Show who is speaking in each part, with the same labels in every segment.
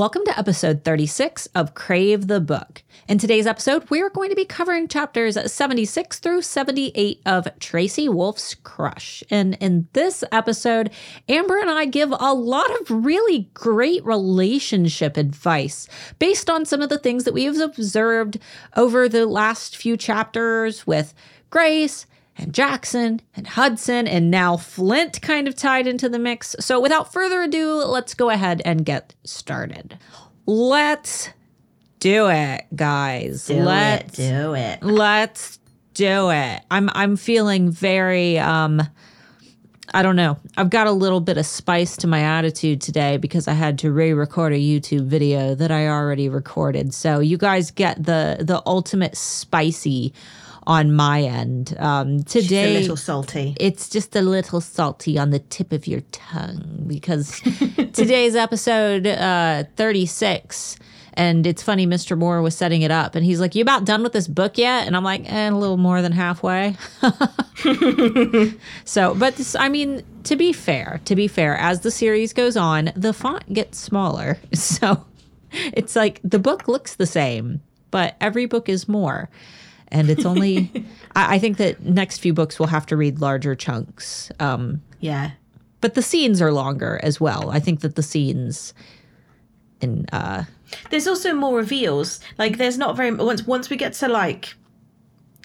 Speaker 1: Welcome to episode 36 of Crave the Book. In today's episode, we are going to be covering chapters 76 through 78 of Tracy Wolff's Crush. And in this episode, Amber and I give a lot of really great relationship advice based on some of the things that we have observed over the last few chapters with Grace and Jaxon and Hudson and now Flint kind of tied into the mix. So without further ado, let's go ahead and get started. Let's do it, guys.
Speaker 2: Do
Speaker 1: let's
Speaker 2: it. Do it.
Speaker 1: Let's do it. I'm I'm feeling very um I don't know. I've got a little bit of spice to my attitude today because I had to re-record a YouTube video that I already recorded. So you guys get the the ultimate spicy on my end. Um, today,
Speaker 2: a little salty.
Speaker 1: It's just a little salty on the tip of your tongue because today's episode uh, 36. And it's funny, Mr. Moore was setting it up and he's like, You about done with this book yet? And I'm like, eh, A little more than halfway. so, but this, I mean, to be fair, to be fair, as the series goes on, the font gets smaller. So it's like the book looks the same, but every book is more and it's only I, I, think that next few books will have to read larger chunks um
Speaker 2: yeah.
Speaker 1: but the scenes are longer as well. I think that the scenes in uh
Speaker 2: there's also more reveals. Like there's not very once once we get to like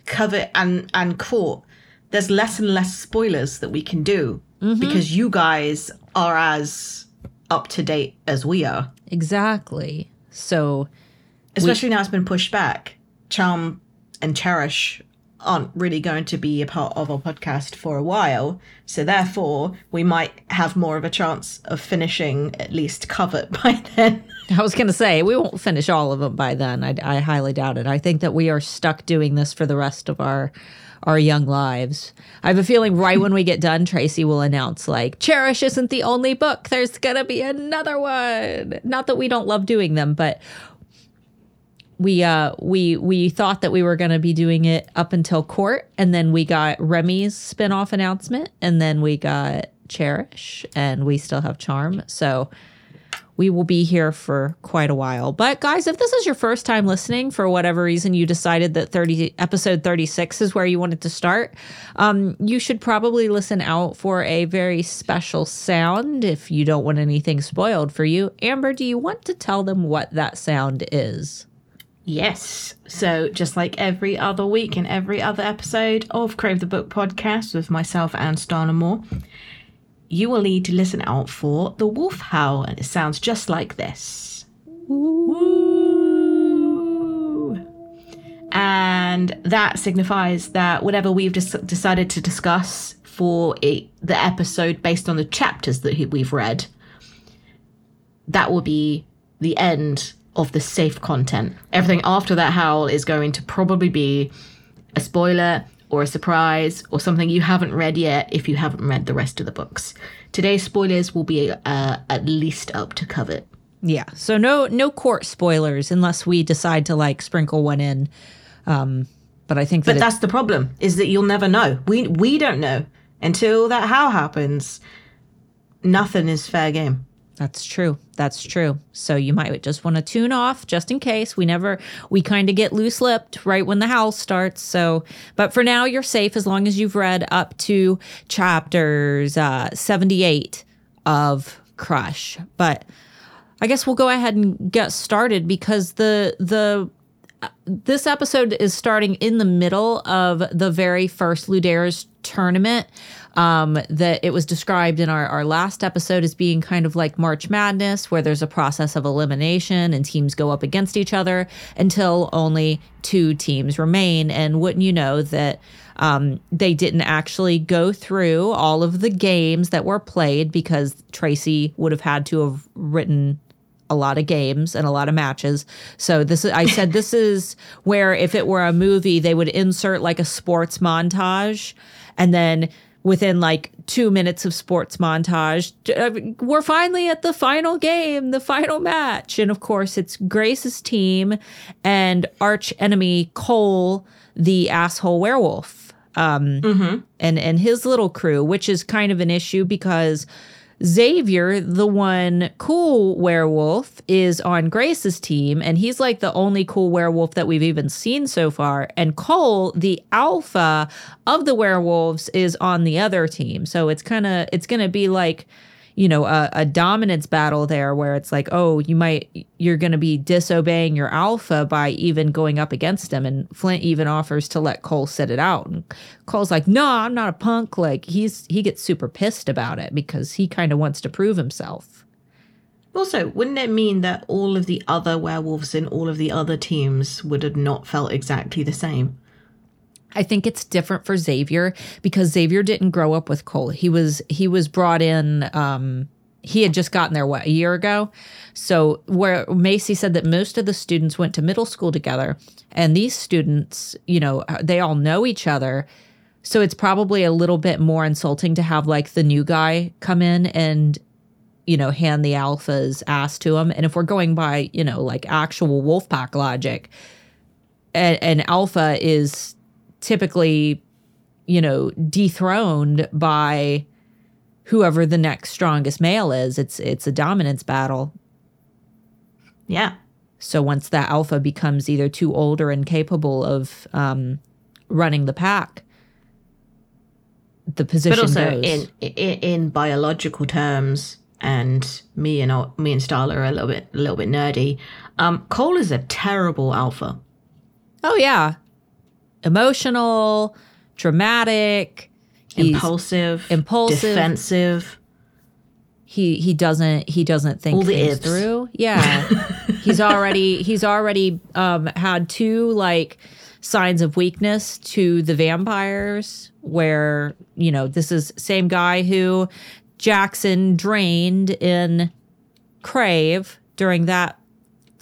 Speaker 2: covet and and court there's less and less spoilers that we can do mm-hmm. because you guys are as up to date as we are.
Speaker 1: Exactly. So
Speaker 2: especially we, now it's been pushed back. Charm and Cherish aren't really going to be a part of our podcast for a while. So therefore, we might have more of a chance of finishing at least Covet by then.
Speaker 1: I was going to say, we won't finish all of them by then. I, I highly doubt it. I think that we are stuck doing this for the rest of our our young lives. I have a feeling right when we get done, Tracy will announce, like, Cherish isn't the only book. There's going to be another one. Not that we don't love doing them, but we uh we we thought that we were going to be doing it up until court and then we got Remy's spin-off announcement and then we got Cherish and we still have Charm. So we will be here for quite a while. But guys, if this is your first time listening for whatever reason you decided that 30 episode 36 is where you wanted to start, um, you should probably listen out for a very special sound if you don't want anything spoiled for you. Amber, do you want to tell them what that sound is?
Speaker 2: Yes. So, just like every other week and every other episode of Crave the Book podcast with myself and Stana Moore, you will need to listen out for the wolf howl, and it sounds just like this. And that signifies that whatever we've just decided to discuss for the episode based on the chapters that we've read, that will be the end of the safe content. Everything after that howl is going to probably be a spoiler or a surprise or something you haven't read yet if you haven't read the rest of the books. Today's spoilers will be uh, at least up to Covet.
Speaker 1: Yeah, so no no court spoilers unless we decide to like sprinkle one in. Um, but I think,
Speaker 2: that but that's the problem is that you'll never know. We we don't know until that how happens. Nothing is fair game.
Speaker 1: That's true. That's true. So you might just want to tune off just in case. We never, we kind of get loose lipped right when the house starts. So, but for now, you're safe as long as you've read up to chapters uh, 78 of Crush. But I guess we'll go ahead and get started because the, the, uh, this episode is starting in the middle of the very first Ludares tournament um, that it was described in our, our last episode as being kind of like March Madness, where there's a process of elimination and teams go up against each other until only two teams remain. And wouldn't you know that um, they didn't actually go through all of the games that were played because Tracy would have had to have written a lot of games and a lot of matches. So this is I said this is where if it were a movie they would insert like a sports montage and then within like two minutes of sports montage, uh, we're finally at the final game, the final match. And of course, it's Grace's team and arch enemy Cole, the asshole werewolf, um, mm-hmm. and, and his little crew, which is kind of an issue because Xavier, the one cool werewolf, is on Grace's team, and he's like the only cool werewolf that we've even seen so far. And Cole, the alpha of the werewolves, is on the other team. So it's kind of it's gonna be like you know a, a, dominance battle there where it's like oh you might you're going to be disobeying your alpha by even going up against him. And flint even offers to let cole sit it out. And cole's like no i'm not a punk. Like he's he gets super pissed about it because he kind of wants to prove himself.
Speaker 2: Also wouldn't it mean that all of the other werewolves in all of the other teams would have not felt exactly the same
Speaker 1: I think it's different for Xavier because Xavier didn't grow up with Cole. He was he was brought in um he had just gotten there what a year ago. So where Macy said that most of the students went to middle school together and these students, you know, they all know each other. So it's probably a little bit more insulting to have like the new guy come in and you know, hand the alpha's ass to him. And if we're going by, you know, like actual Wolfpack logic, an alpha is typically, you know, dethroned by whoever the next strongest male is. It's it's a dominance battle.
Speaker 2: Yeah.
Speaker 1: So once that alpha becomes either too old or incapable of um, running the pack, the position
Speaker 2: but also
Speaker 1: goes.
Speaker 2: In, in in biological terms, and me and me and Starla are a little bit a little bit nerdy. Um, Cole is a terrible alpha.
Speaker 1: Oh yeah, emotional, dramatic,
Speaker 2: impulsive,
Speaker 1: impulsive,
Speaker 2: defensive.
Speaker 1: He he doesn't he doesn't think
Speaker 2: All the
Speaker 1: things through. Yeah, he's already he's already um, had two like signs of weakness to the vampires. Where you know this is same guy who Jaxon drained in Crave during that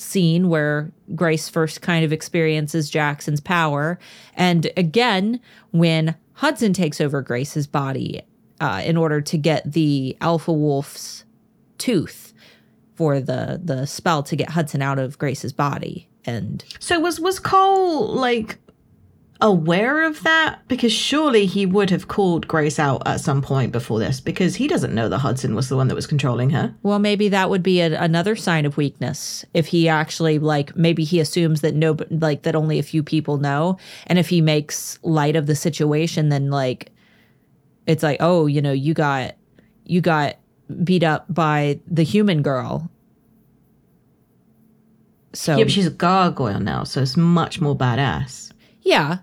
Speaker 1: scene where Grace first kind of experiences Jaxon's power. And again, when Hudson takes over Grace's body uh, in order to get the Alpha Wolf's tooth for the the spell to get Hudson out of Grace's body. And
Speaker 2: so was was Cole like aware of that? Because surely he would have called Grace out at some point before this, because he doesn't know that Hudson was the one that was controlling her.
Speaker 1: Well, maybe that would be a, another sign of weakness if he actually like maybe he assumes that no, like that only a few people know, and if he makes light of the situation, then like it's like oh, you know, you got you got beat up by the human girl. So
Speaker 2: yeah, but she's a gargoyle now, so it's much more badass.
Speaker 1: Yeah,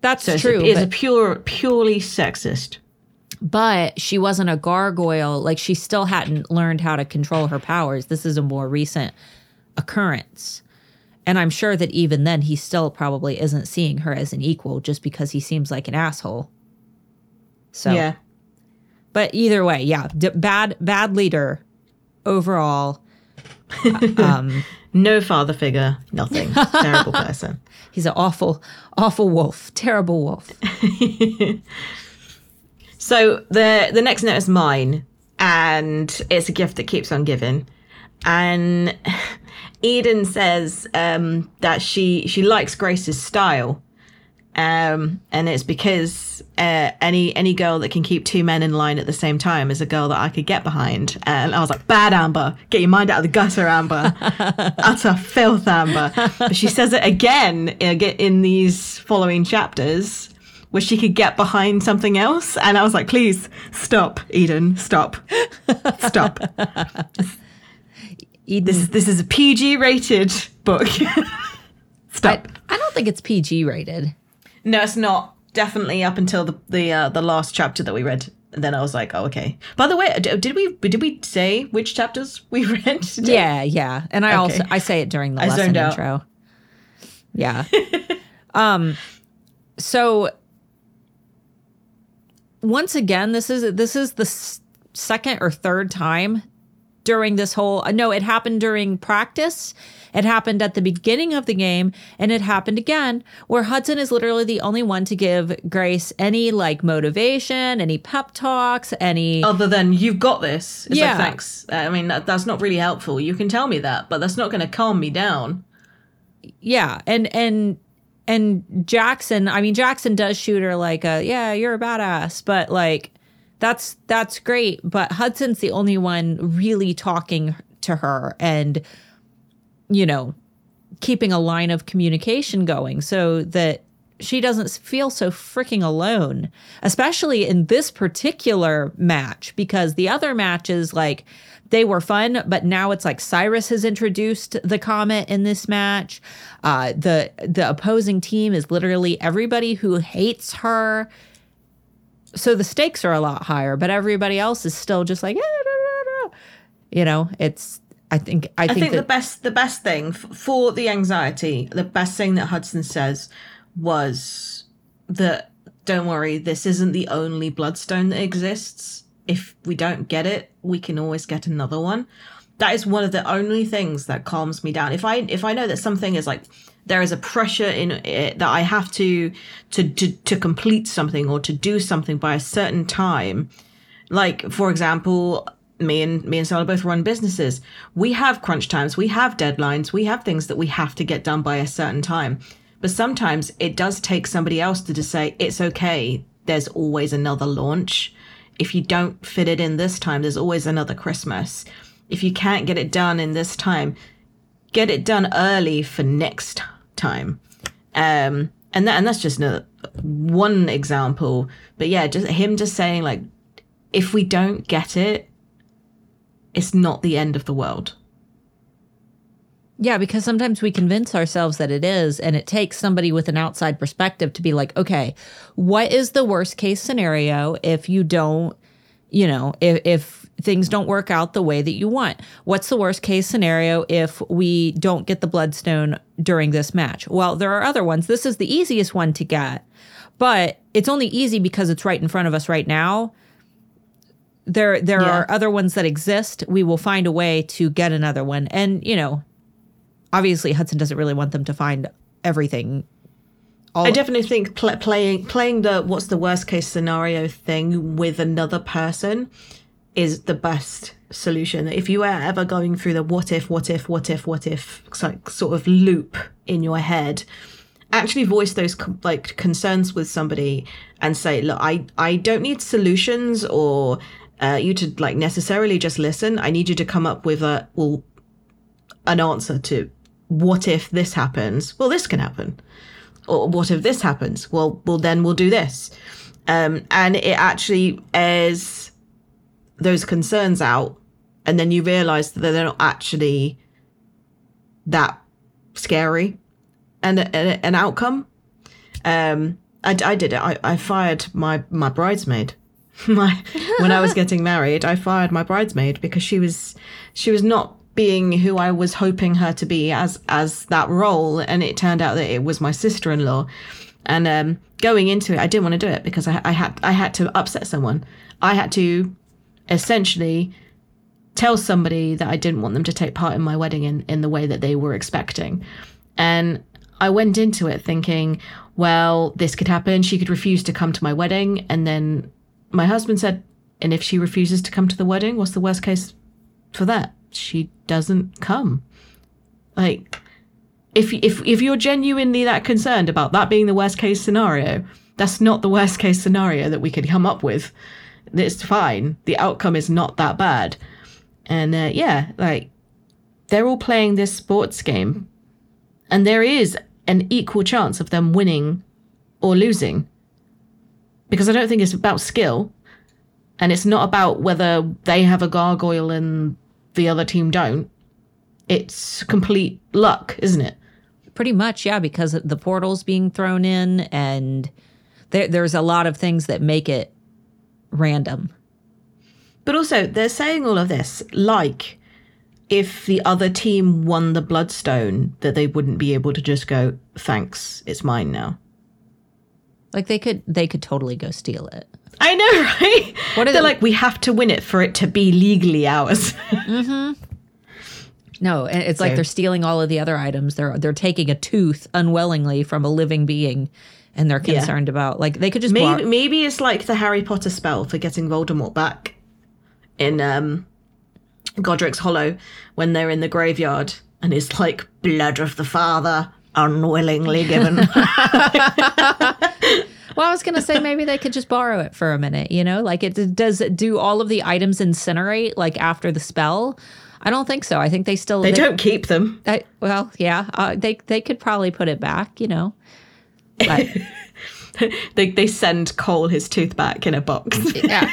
Speaker 1: that's
Speaker 2: so
Speaker 1: true.
Speaker 2: It's, a, it's a pure, purely sexist.
Speaker 1: But she wasn't a gargoyle. Like she still hadn't learned how to control her powers. This is a more recent occurrence. And I'm sure that even then, he still probably isn't seeing her as an equal just because he seems like an asshole. So,
Speaker 2: yeah.
Speaker 1: But either way, yeah, d- bad, bad leader overall.
Speaker 2: um, no father figure, nothing. Terrible person.
Speaker 1: He's an awful, awful wolf. Terrible wolf.
Speaker 2: so the the next note is mine, and it's a gift that keeps on giving. And Eden says um, that she she likes Grace's style, um, and it's because uh, any any girl that can keep two men in line at the same time is a girl that I could get behind. And I was like, "Bad Amber, get your mind out of the gutter, Amber, utter filth, Amber." But she says it again in these following chapters, where she could get behind something else, and I was like, "Please stop, Eden, stop, stop." Eden. This this is a PG rated book. stop.
Speaker 1: I, I don't think it's PG rated.
Speaker 2: No, it's not. Definitely up until the the uh, the last chapter that we read. And then I was like, oh, okay. By the way, did we did we say which chapters we read? Today?
Speaker 1: Yeah, yeah. And I okay. also I say it during the I lesson intro. Out. Yeah. um. So once again, this is this is the second or third time during this whole. No, it happened during practice it happened at the beginning of the game, and it happened again, where Hudson is literally the only one to give Grace any like motivation, any pep talks, any
Speaker 2: other than "you've got this." It's yeah, like, thanks. I mean, that, that's not really helpful. You can tell me that, but that's not going to calm me down.
Speaker 1: Yeah, and and and Jaxon. I mean, Jaxon does shoot her like a yeah, you're a badass, but like that's that's great, but Hudson's the only one really talking to her and you know, keeping a line of communication going so that she doesn't feel so freaking alone, especially in this particular match, because the other matches, like, they were fun, but now it's like Cyrus has introduced the comet in this match. Uh, the the opposing team is literally everybody who hates her. So the stakes are a lot higher, but everybody else is still just like, eh, you know, it's I think I think,
Speaker 2: I think
Speaker 1: that,
Speaker 2: the best the best thing f- for the anxiety, the best thing that Hudson says was that don't worry, this isn't the only bloodstone that exists. If we don't get it, we can always get another one. That is one of the only things that calms me down. If I if I know that something is like there is a pressure in it that I have to to to, to complete something or to do something by a certain time, like for example, me and me and Sarah both run businesses. We have crunch times, we have deadlines, we have things that we have to get done by a certain time. But sometimes it does take somebody else to just say, it's okay, there's always another launch. If you don't fit it in this time, there's always another Christmas. If you can't get it done in this time, get it done early for next time. Um, and that and that's just another, one example. But yeah, just him just saying like, if we don't get it, it's not the end of the world.
Speaker 1: Yeah, because sometimes we convince ourselves that it is, and it takes somebody with an outside perspective to be like, okay, what is the worst case scenario if you don't, you know, if, if things don't work out the way that you want? What's the worst case scenario if we don't get the bloodstone during this match? Well, there are other ones. This is the easiest one to get, but it's only easy because it's right in front of us right now there there
Speaker 2: Yeah.
Speaker 1: are other ones that exist we will find a way to get another one and you know obviously hudson doesn't really want them to find everything all
Speaker 2: I definitely think pl- playing playing the what's the worst case scenario thing with another person is the best solution. If you are ever going through the what if, what if, what if, what if like sort of loop in your head, actually voice those like concerns with somebody and say, look, I I don't need solutions or uh, you to like necessarily just listen. I need you to come up with a well an answer to what if this happens? Well, this can happen or what if this happens? Well, well, then we'll do this. Um, and it actually airs those concerns out, and then you realize that they're not actually that scary and an outcome. Um, I, I did it. I, I fired my my bridesmaid. my when I was getting married, I fired my bridesmaid because she was she was not being who I was hoping her to be as as that role, and it turned out that it was my sister in law. And um, going into it, I didn't want to do it because I, I had I had to upset someone. I had to essentially tell somebody that I didn't want them to take part in my wedding in, in the way that they were expecting. And I went into it thinking, well, this could happen. She could refuse to come to my wedding. And then my husband said, and if she refuses to come to the wedding, what's the worst case for that? She doesn't come. Like, if if if you're genuinely that concerned about that being the worst case scenario, that's not the worst case scenario that we could come up with. It's fine. The outcome is not that bad. And uh, yeah, like they're all playing this sports game, and there is an equal chance of them winning or losing. Because I don't think it's about skill, and it's not about whether they have a gargoyle and the other team don't. It's complete luck, isn't it?
Speaker 1: pretty much yeah because the portal's being thrown in and there, there's a lot of things that make it random
Speaker 2: But also, they're saying all of this like if the other team won the Bloodstone, that they wouldn't be able to just go, thanks, it's mine now.
Speaker 1: Like they could they could totally go steal it
Speaker 2: I know, right?
Speaker 1: What are
Speaker 2: They're
Speaker 1: the-
Speaker 2: like, we have to win it for it to be legally ours.
Speaker 1: no and it's like they're stealing all of the other items they're they're taking a tooth unwillingly from a living being and they're
Speaker 2: Yeah.
Speaker 1: concerned about like they could just
Speaker 2: maybe,
Speaker 1: block-
Speaker 2: maybe it's like the Harry Potter spell for getting Voldemort back in um, Godric's Hollow when they're in the graveyard and it's like blood of the father unwillingly given.
Speaker 1: Well, I was gonna say maybe they could just borrow it for a minute. You know, like it does. it Do all of the items incinerate like after the spell? I don't think so. I think they still
Speaker 2: They don't keep them.
Speaker 1: I, well, yeah, uh, they they could probably put it back. You know, but
Speaker 2: They they send Cole his tooth back in a box.
Speaker 1: yeah.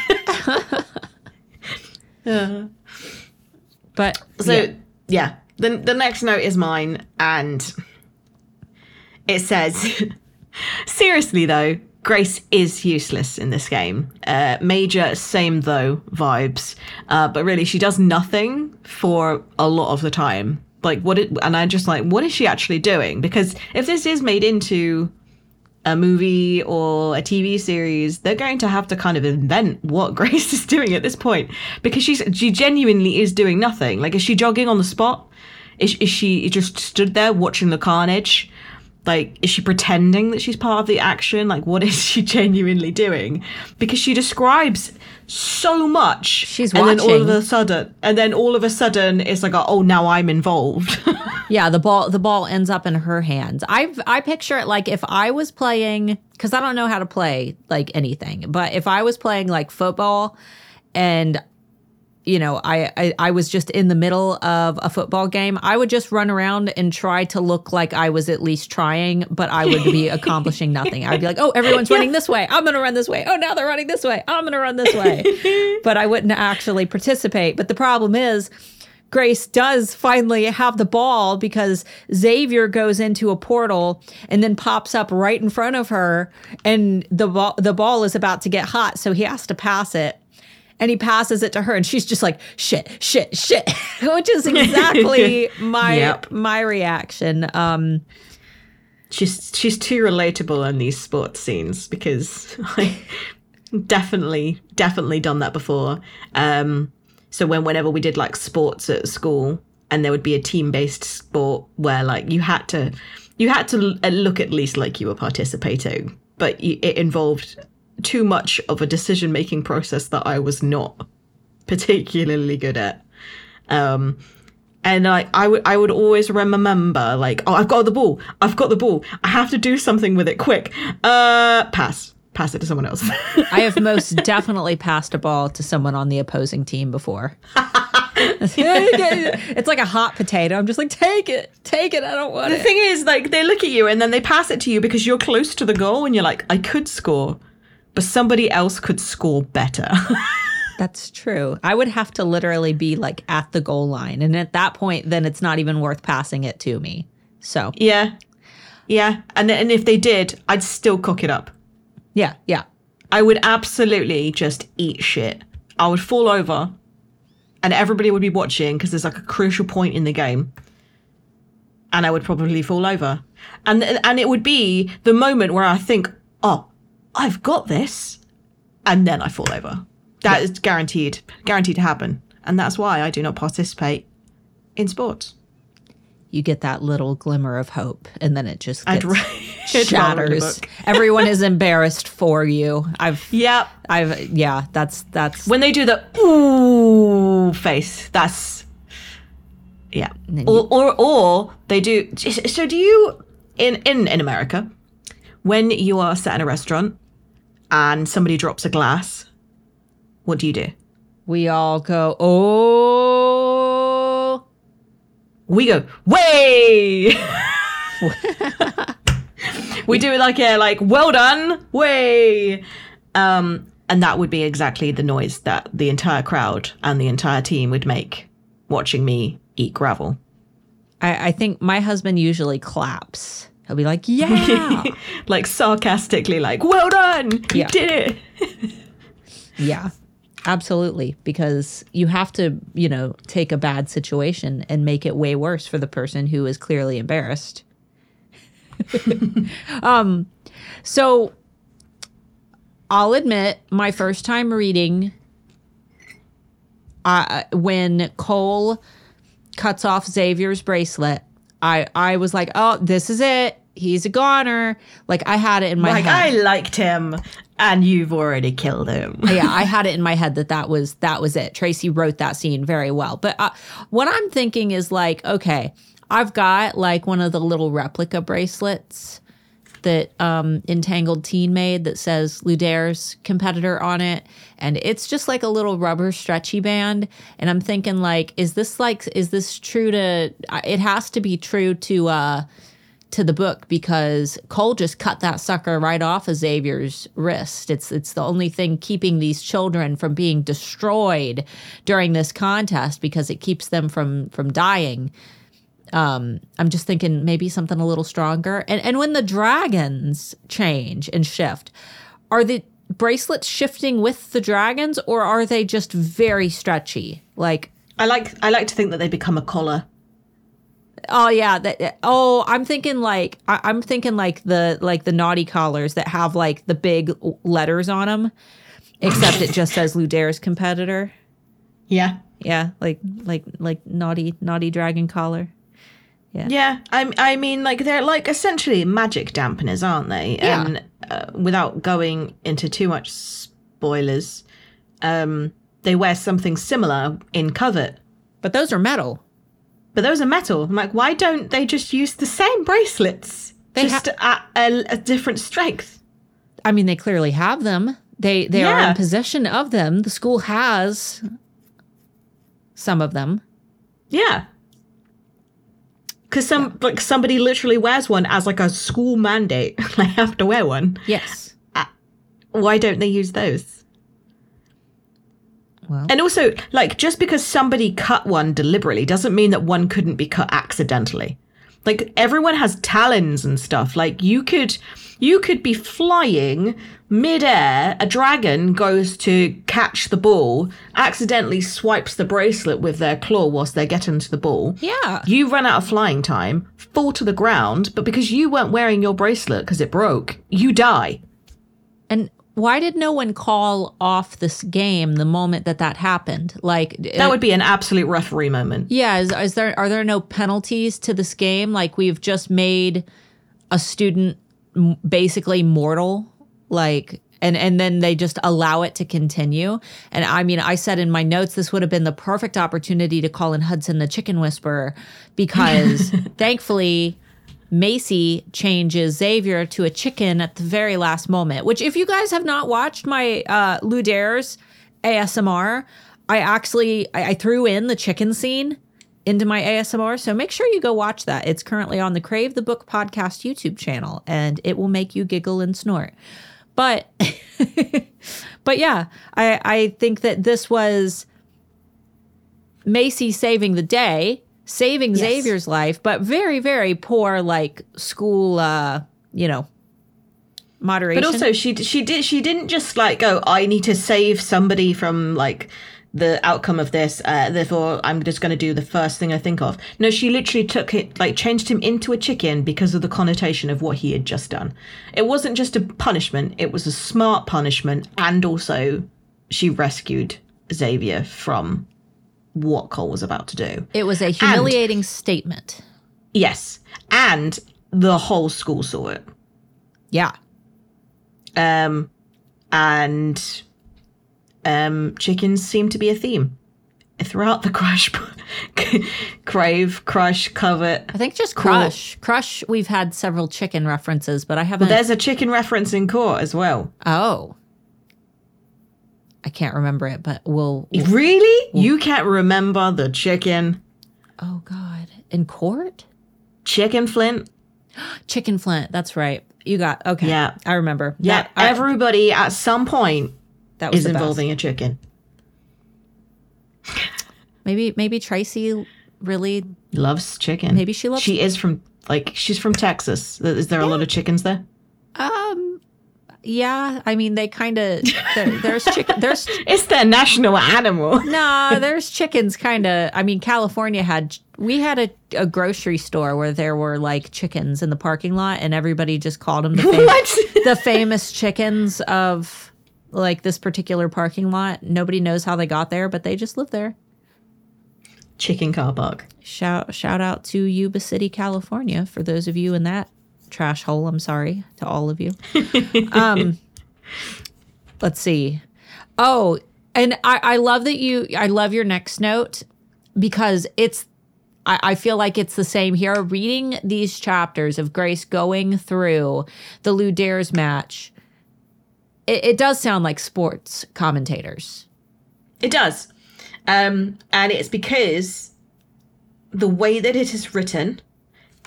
Speaker 1: but
Speaker 2: So
Speaker 1: yeah.
Speaker 2: yeah. the the next note is mine, and it says, "Seriously though, Grace is useless in this game. Uh, major same though vibes, uh, but really she does nothing for a lot of the time. Like what? It, and I just like, what is she actually doing? Because if this is made into a movie or a TV series, they're going to have to kind of invent what Grace is doing at this point because she's she genuinely is doing nothing. Like, is she jogging on the spot? Is is she just stood there watching the carnage? Like, is she pretending that she's part of the action? Like, what is she genuinely doing? Because she describes so much.
Speaker 1: She's
Speaker 2: and then all of a sudden, and then all of a sudden, it's like, oh, now I'm involved.
Speaker 1: Yeah, the ball the ball ends up in her hands. I I picture it like if I was playing cuz I don't know how to play like anything, but if I was playing like football and you know, I, I I was just in the middle of a football game, I would just run around and try to look like I was at least trying, but I would be accomplishing nothing. I'd be like, "Oh, everyone's running this way. I'm going to run this way. Oh, now they're running this way. I'm going to run this way." but I wouldn't actually participate. But the problem is Grace does finally have the ball because Xavier goes into a portal and then pops up right in front of her and the ball the ball is about to get hot so he has to pass it and he passes it to her and she's just like shit shit shit which is exactly my
Speaker 2: Yep.
Speaker 1: my reaction um
Speaker 2: she's she's too relatable in these sports scenes because I definitely definitely done that before. Um, so when whenever we did like sports at school, and there would be a team based sport where like you had to you had to look at least like you were participating, but it involved too much of a decision making process that I was not particularly good at. Um, and like I would, I would always remember like, oh, I've got the ball, I've got the ball, I have to do something with it quick. Uh, pass, pass it to someone else.
Speaker 1: I have most definitely passed a ball to someone on the opposing team before. it's like a hot potato. I'm just like, take it, take it. I don't want
Speaker 2: the
Speaker 1: it.
Speaker 2: The thing is, like, they look at you and then they pass it to you because you're close to the goal, and you're like, I could score, but somebody else could score better.
Speaker 1: That's true. I would have to literally be like at the goal line. And at that point, then it's not even worth passing it to me. So,
Speaker 2: yeah, yeah, and and if they did, I'd still cook it up.
Speaker 1: yeah, yeah.
Speaker 2: I would absolutely just eat shit. I would fall over, and everybody would be watching because there's like a crucial point in the game, and I would probably fall over, and and it would be the moment where I think, oh, I've got this, and then I fall over. That is guaranteed, guaranteed to happen, and that's why I do not participate in sports.
Speaker 1: You get that little glimmer of hope, and then it just gets,
Speaker 2: ra- I'd rather read a
Speaker 1: shatters. Everyone is embarrassed for you. I've,
Speaker 2: Yep.
Speaker 1: I've, yeah. That's that's.
Speaker 2: When they do the ooh face, that's yeah.
Speaker 1: then
Speaker 2: Or, or or they do. So do you in in in America when you are sat in a restaurant and somebody drops a glass? What do you do?
Speaker 1: we all go, oh.
Speaker 2: We go way. we do it like a like well done way. Um, and that would be exactly the noise that the entire crowd and the entire team would make watching me eat gravel.
Speaker 1: I, I think my husband usually claps. He'll be like, yeah.
Speaker 2: like sarcastically, like "Well done, you
Speaker 1: Yeah.
Speaker 2: did it."
Speaker 1: Yeah, absolutely. Because you have to, you know, take a bad situation and make it way worse for the person who is clearly embarrassed. um, so I'll admit, my first time reading, uh, when Cole cuts off Xavier's bracelet, I I was like, oh, this is it. He's a goner. Like I had it in my head.
Speaker 2: Like
Speaker 1: head.
Speaker 2: I liked him, and you've already killed him.
Speaker 1: yeah, I had it in my head that that was that was it. Tracy wrote that scene very well. But uh, what I'm thinking is like, okay, I've got like one of the little replica bracelets that um, Entangled Teen made that says Ludares competitor on it, and it's just like a little rubber stretchy band. And I'm thinking, like, is this like, is this true to? It has to be true to uh, to the book because Cole just cut that sucker right off of Xavier's wrist. It's it's the only thing keeping these children from being destroyed during this contest because it keeps them from from dying. Um, I'm just thinking maybe something a little stronger. And and when the dragons change and shift, are the bracelets shifting with the dragons or are they just very stretchy? Like
Speaker 2: I like I like to think that they become a collar.
Speaker 1: Oh yeah, that. Oh, I'm thinking like I, I'm thinking like the like the naughty collars that have like the big letters on them, except it just says Ludares competitor.
Speaker 2: Yeah.
Speaker 1: Yeah, like like like naughty naughty dragon collar.
Speaker 2: Yeah. Yeah, I, I mean, like they're like essentially magic dampeners, aren't they?
Speaker 1: Yeah.
Speaker 2: And uh, without going into too much spoilers, um, they wear something similar in Covet,
Speaker 1: But those are metal.
Speaker 2: But those are metal. I'm like, why don't they just use the same bracelets,
Speaker 1: They
Speaker 2: just at a, a different strength?
Speaker 1: I mean, they clearly have them. They they are in possession of them. The school has some of them.
Speaker 2: Yeah. Because some like somebody literally wears one as like a school mandate. they have to wear one.
Speaker 1: Yes.
Speaker 2: Uh, why don't they use those?
Speaker 1: Well,
Speaker 2: And also, like, just because somebody cut one deliberately doesn't mean that one couldn't be cut accidentally. Like, everyone has talons and stuff. Like, you could, you could be flying midair. A dragon goes to catch the ball, accidentally swipes the bracelet with their claw whilst they're getting to the ball.
Speaker 1: yeah.
Speaker 2: You run out of flying time, fall to the ground, but because you weren't wearing your bracelet because it broke, you die.
Speaker 1: Why did no one call off this game the moment that that happened? Like
Speaker 2: That uh, would be an absolute referee moment.
Speaker 1: Yeah, is, is there are there no penalties to this game? Like we've just made a student m- basically mortal, like and and then they just allow it to continue. And I mean, I said in my notes this would have been the perfect opportunity to call in Hudson the chicken whisperer because thankfully Macy changes Xavier to a chicken at the very last moment. Which, if you guys have not watched my uh, Ludares ASMR, I actually I, I threw in the chicken scene into my ASMR. So make sure you go watch that. It's currently on the Crave the Book podcast YouTube channel, and it will make you giggle and snort. But but yeah, I I think that this was Macy saving the day, saving
Speaker 2: Yes.
Speaker 1: Xavier's life, but very, very poor like school uh, you know, moderation.
Speaker 2: But also, she she did she didn't just like go. I need to save somebody from like the outcome of this. Uh, therefore, I'm just going to do the first thing I think of. No, she literally took it like changed him into a chicken because of the connotation of what he had just done. It wasn't just a punishment; it was a smart punishment, and also she rescued Xavier from what Cole was about to do.
Speaker 1: it was a humiliating statement.
Speaker 2: Yes, and the whole school saw it.
Speaker 1: Yeah.
Speaker 2: um, and um, chickens seem to be a theme throughout the crush crave crush covet
Speaker 1: I think just Crush. Crush, we've had several chicken references, but I haven't.
Speaker 2: there's a chicken reference in court as well
Speaker 1: oh. I can't remember it, but we'll.
Speaker 2: really you can't remember the chicken
Speaker 1: Oh, God. In court?
Speaker 2: chicken flint
Speaker 1: Chicken Flint. That's right. You got. Okay.
Speaker 2: Yeah.
Speaker 1: I remember.
Speaker 2: yeah
Speaker 1: That, I-
Speaker 2: everybody at some point
Speaker 1: that was
Speaker 2: is involving a chicken
Speaker 1: Maybe, maybe Tracy really.
Speaker 2: loves chicken
Speaker 1: Maybe she loves-
Speaker 2: she is from like she's from texas is there a lot of chickens there
Speaker 1: Um. Yeah. I mean, they kind of. There's chicken. There's
Speaker 2: it's their national animal
Speaker 1: no. There's chickens. Kind of. I mean, California had. We had a, a grocery store where there were like chickens in the parking lot, and everybody just called them the famous,
Speaker 2: what
Speaker 1: the famous chickens of like this particular parking lot. Nobody knows how they got there, but they just live there.
Speaker 2: chicken car park
Speaker 1: Shout shout out to Yuba City, California, for those of you in that trash hole. I'm sorry to all of you. um, let's see. Oh, and I, I love that you. I love your next note because it's. I, I feel like it's the same here. Reading these chapters of Grace going through the Ludares match, it, it does sound like sports commentators.
Speaker 2: It does. Um, and it's because the way that it is written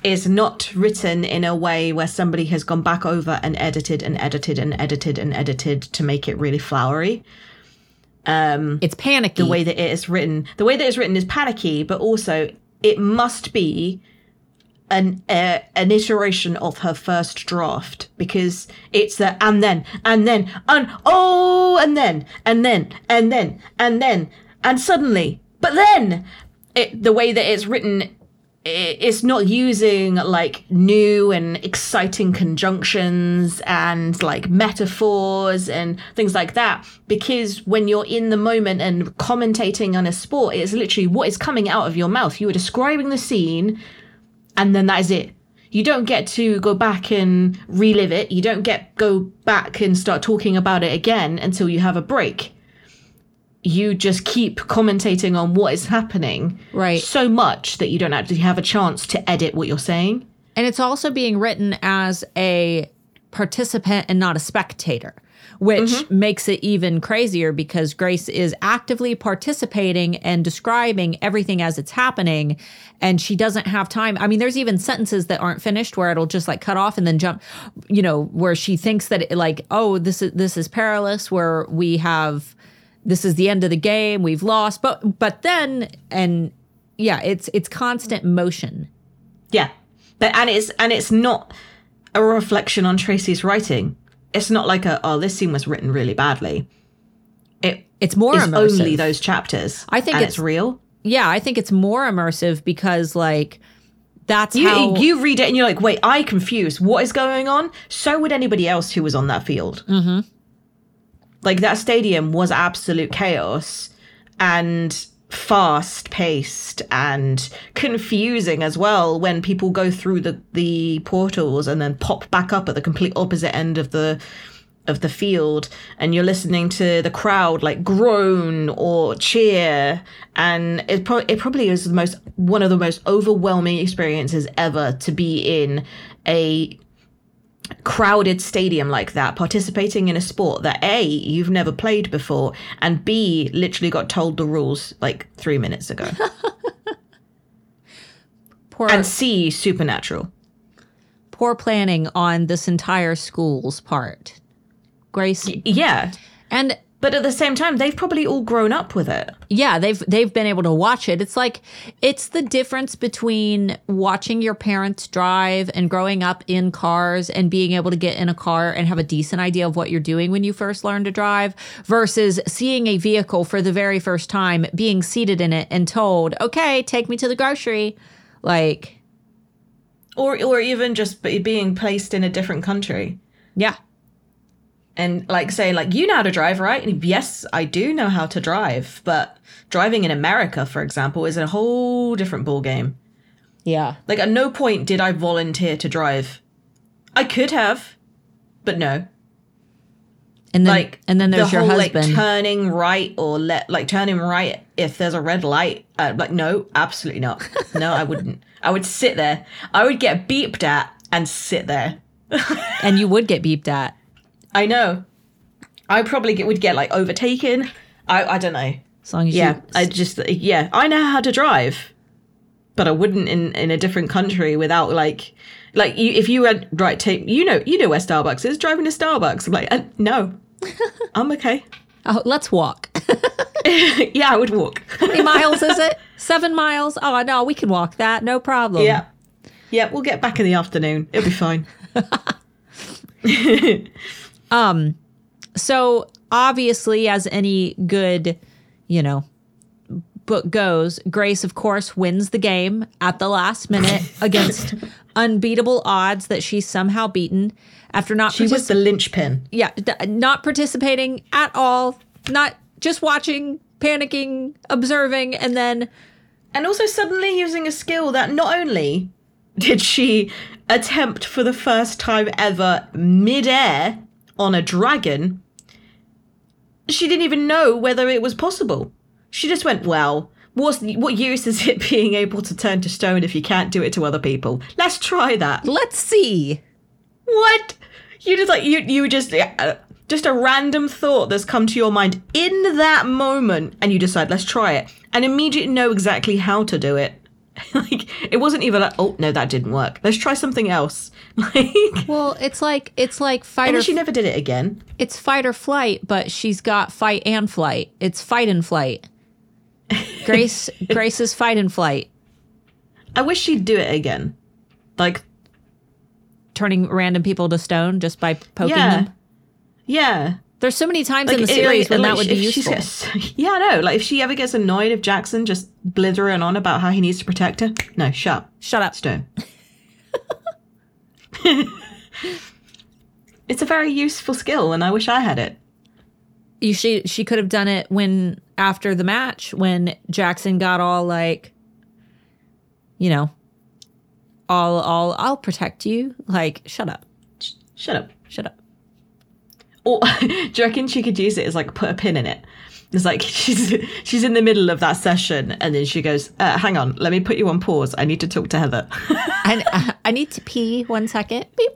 Speaker 2: is not written in a way where somebody has gone back over and edited and edited and edited and edited to make it really flowery.
Speaker 1: Um, It's panicky.
Speaker 2: The way that it is written, the way that it's written is panicky, but also it must be an uh, an iteration of her first draft because it's the and then and then and oh and then and then and then and then and suddenly but then it, the way that it's written it's not using like new and exciting conjunctions and like metaphors and things like that because when you're in the moment and commentating on a sport it's literally what is coming out of your mouth you are describing the scene and then that is it. You don't get to go back and relive it. You don't get go back and start talking about it again until you have a break. You just keep commentating on what is happening
Speaker 1: Right.
Speaker 2: so much that you don't actually have a chance to edit what you're saying.
Speaker 1: And it's also being written as a participant and not a spectator, which mm-hmm. makes it even crazier because Grace is actively participating and describing everything as it's happening. And she doesn't have time. I mean, there's even sentences that aren't finished where it'll just like cut off and then jump, you know, where she thinks that it, like, oh, this is this is perilous, where we have this is the end of the game, we've lost. But but then and yeah, it's it's constant motion.
Speaker 2: Yeah. But and it's and it's not a reflection on Tracy's writing. It's not like a oh this scene was written really badly. It
Speaker 1: It's more immersive.
Speaker 2: only those chapters.
Speaker 1: I think
Speaker 2: and
Speaker 1: it's-
Speaker 2: it's real.
Speaker 1: yeah, I think it's more immersive because like that's
Speaker 2: You,
Speaker 1: how
Speaker 2: you read it and you're like, wait, I confused. What is going on? So would anybody else who was on that field. Mm-hmm. Like that stadium was absolute chaos and fast paced and confusing as well when people go through the, the portals and then pop back up at the complete opposite end of the of the field. And you're listening to the crowd like groan or cheer. And it, pro- it probably is the most one of the most overwhelming experiences ever to be in a crowded stadium like that participating in a sport that a you've never played before and b literally got told the rules like 3 minutes ago.
Speaker 1: Poor
Speaker 2: and c supernatural.
Speaker 1: Poor planning on this entire school's part. Grace
Speaker 2: yeah.
Speaker 1: And
Speaker 2: but at the same time they've probably all grown up with it
Speaker 1: yeah, they've they've been able to watch it. It's like it's the difference between watching your parents drive and growing up in cars and being able to get in a car and have a decent idea of what you're doing when you first learn to drive versus seeing a vehicle for the very first time, being seated in it and told, "Okay, take me to the grocery." Like,
Speaker 2: or or even just being placed in a different country
Speaker 1: yeah.
Speaker 2: And like say like you know how to drive right? And yes i do know how to drive but driving in america for example is a whole different ball game
Speaker 1: Yeah.
Speaker 2: like at no point did i volunteer to drive. I could have but no.
Speaker 1: And then
Speaker 2: like
Speaker 1: and then there's
Speaker 2: the
Speaker 1: your
Speaker 2: whole,
Speaker 1: husband.
Speaker 2: like turning right or let like turning right if there's a red light uh, like no absolutely not. No i wouldn't. I would sit there. I would get beeped at and sit there.
Speaker 1: And you would get beeped at.
Speaker 2: I know. I probably get, would get like overtaken. I I don't know.
Speaker 1: As long as
Speaker 2: Yeah,
Speaker 1: you
Speaker 2: I just yeah, I know how to drive, but I wouldn't in in a different country without like like you, if you went right take you know you know where Starbucks is driving to Starbucks. I'm like uh, no, I'm okay.
Speaker 1: Oh, let's walk.
Speaker 2: yeah, I would walk.
Speaker 1: How many miles is it? Seven miles? Oh no, we can walk that, no problem.
Speaker 2: yeah, yeah, we'll get back in the afternoon. It'll be fine.
Speaker 1: Um, so obviously, as any good, you know, book goes, Grace, of course, wins the game at the last minute against unbeatable odds that she's somehow beaten after not
Speaker 2: She was the linchpin.
Speaker 1: yeah, d- not participating at all, not just watching, panicking, observing, and then
Speaker 2: And also suddenly using a skill that not only did she attempt for the first time ever midair on a dragon, she didn't even know whether it was possible. She just went, well, What's what use is it being able to turn to stone if you can't do it to other people? Let's try that.
Speaker 1: Let's see.
Speaker 2: What? You just like you you just uh, just a random thought that's come to your mind in that moment, and you decide let's try it, and immediately know exactly how to do it. like it wasn't even like oh no that didn't work. Let's try something else. Like
Speaker 1: Well, it's like it's like fight
Speaker 2: and she never did it again.
Speaker 1: it's fight or flight, but she's got fight and flight. It's fight and flight. Grace Grace is fight and flight,
Speaker 2: I wish she'd do it again. Like
Speaker 1: turning random people to stone just by poking
Speaker 2: yeah,
Speaker 1: them.
Speaker 2: yeah.
Speaker 1: There's so many times
Speaker 2: Like,
Speaker 1: in the
Speaker 2: it-
Speaker 1: series
Speaker 2: like-
Speaker 1: when
Speaker 2: like,
Speaker 1: that would be useful.
Speaker 2: gets- yeah, I know. Like if she ever gets annoyed if Jaxon just blithering on about how he needs to protect her, no, shut,
Speaker 1: Shut up.
Speaker 2: stone. it's a very useful skill, and I wish I had it.
Speaker 1: You she she could have done it when after the match when Jaxon got all like you know all all I'll protect you. Like shut up.
Speaker 2: Shut up.
Speaker 1: Shut up.
Speaker 2: Or do you reckon she could use it as like put a pin in it? It's like she's she's in the middle of that session, and then she goes, uh, "Hang on, let me put you on pause. I need to talk to Heather."
Speaker 1: I I need to pee one second. Beep.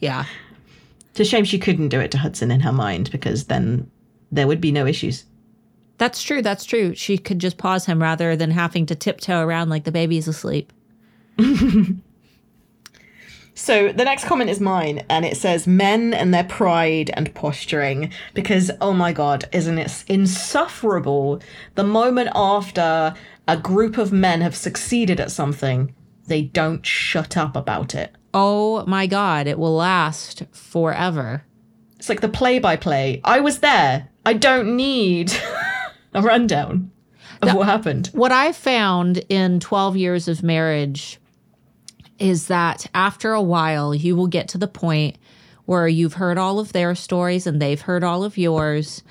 Speaker 1: yeah.
Speaker 2: it's a shame she couldn't do it to Hudson in her mind because then there would be no issues.
Speaker 1: That's true. That's true. She could just pause him rather than having to tiptoe around like the baby's asleep.
Speaker 2: So the next comment is mine, and it says men and their pride and posturing. Because, oh my god, isn't it insufferable? The moment after a group of men have succeeded at something, they don't shut up about it.
Speaker 1: Oh my God, it will last forever.
Speaker 2: It's like the play by play. I was there. I don't need a rundown of what happened.
Speaker 1: What I found in 12 years of marriage is that after a while, you will get to the point where you've heard all of their stories and they've heard all of yours.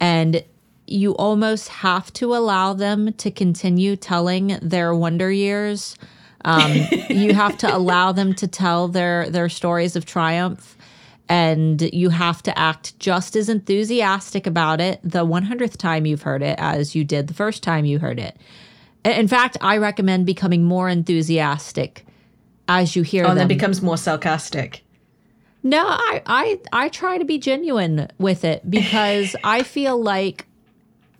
Speaker 1: And you almost have to allow them to continue telling their wonder years. Um, you have to allow them to tell their their stories of triumph, and you have to act just as enthusiastic about it the 100th time you've heard it as you did the first time you heard it. In fact, I recommend becoming more enthusiastic as you hear
Speaker 2: Oh, and
Speaker 1: them.
Speaker 2: then becomes more sarcastic.
Speaker 1: No, I, I I try to be genuine with it because I feel like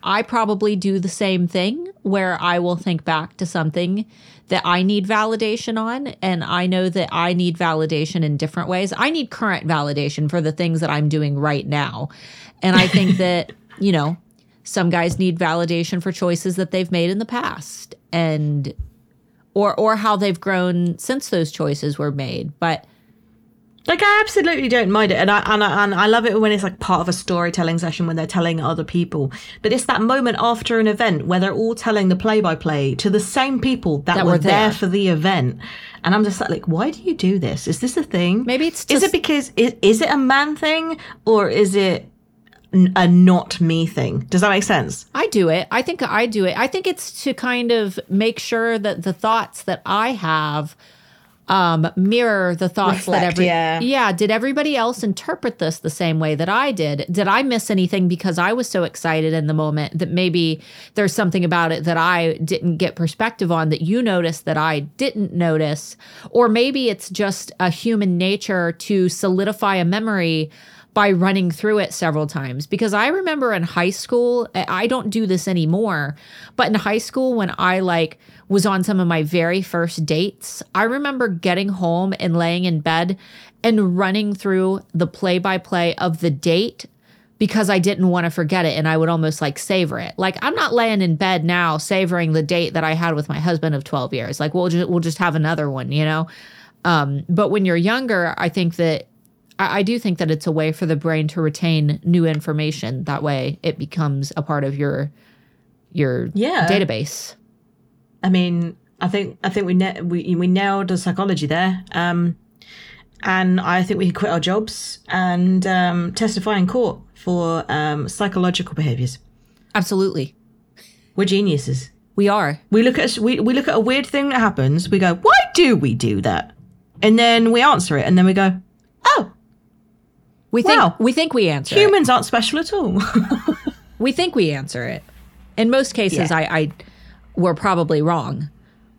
Speaker 1: I probably do the same thing where I will think back to something that I need validation on and I know that I need validation in different ways. I need current validation for the things that I'm doing right now. And I think that, you know, some guys need validation for choices that they've made in the past and or or how they've grown since those choices were made. But
Speaker 2: Like I absolutely don't mind it, and I and I, and I love it when it's like part of a storytelling session when they're telling other people. But it's that moment after an event where they're all telling the play-by-play to the same people that,
Speaker 1: That
Speaker 2: were,
Speaker 1: were
Speaker 2: there.
Speaker 1: there.
Speaker 2: for the event, and I'm just like, like, why do you do this? Is this a thing?
Speaker 1: Maybe it's
Speaker 2: is it because is, is it a man thing or is it a not me thing? Does that make sense?
Speaker 1: I do it. I think I do it. I think it's to kind of make sure that the thoughts that I have um, mirror the thoughts that
Speaker 2: Reflect,
Speaker 1: every
Speaker 2: yeah.
Speaker 1: Did everybody else interpret this the same way that I did? Did I miss anything because I was so excited in the moment that maybe there's something about it that I didn't get perspective on that you noticed that I didn't notice, or maybe it's just a human nature to solidify a memory by running through it several times because I remember in high school I don't do this anymore but in high school when I like was on some of my very first dates I remember getting home and laying in bed and running through the play by play of the date because I didn't want to forget it and I would almost like savor it. Like I'm not laying in bed now savoring the date that I had with my husband of 12 years. Like we'll just we'll just have another one, you know. Um, but when you're younger, I think that I, I do think that it's a way for the brain to retain new information. That way, it becomes a part of your your
Speaker 2: Yeah.
Speaker 1: database.
Speaker 2: I mean, I think I think we na- we we nailed the psychology there. Um, and I think we could quit our jobs and um, testify in court for um, psychological behaviors.
Speaker 1: Absolutely,
Speaker 2: We're geniuses.
Speaker 1: we are.
Speaker 2: We look at we, we look at a weird thing that happens. We go, why do we do that? And then we answer it, and then we go,
Speaker 1: We think
Speaker 2: Wow.
Speaker 1: we think we answer. It.
Speaker 2: humans aren't special at all.
Speaker 1: We think we answer it. In most cases,
Speaker 2: Yeah.
Speaker 1: I, I were probably wrong,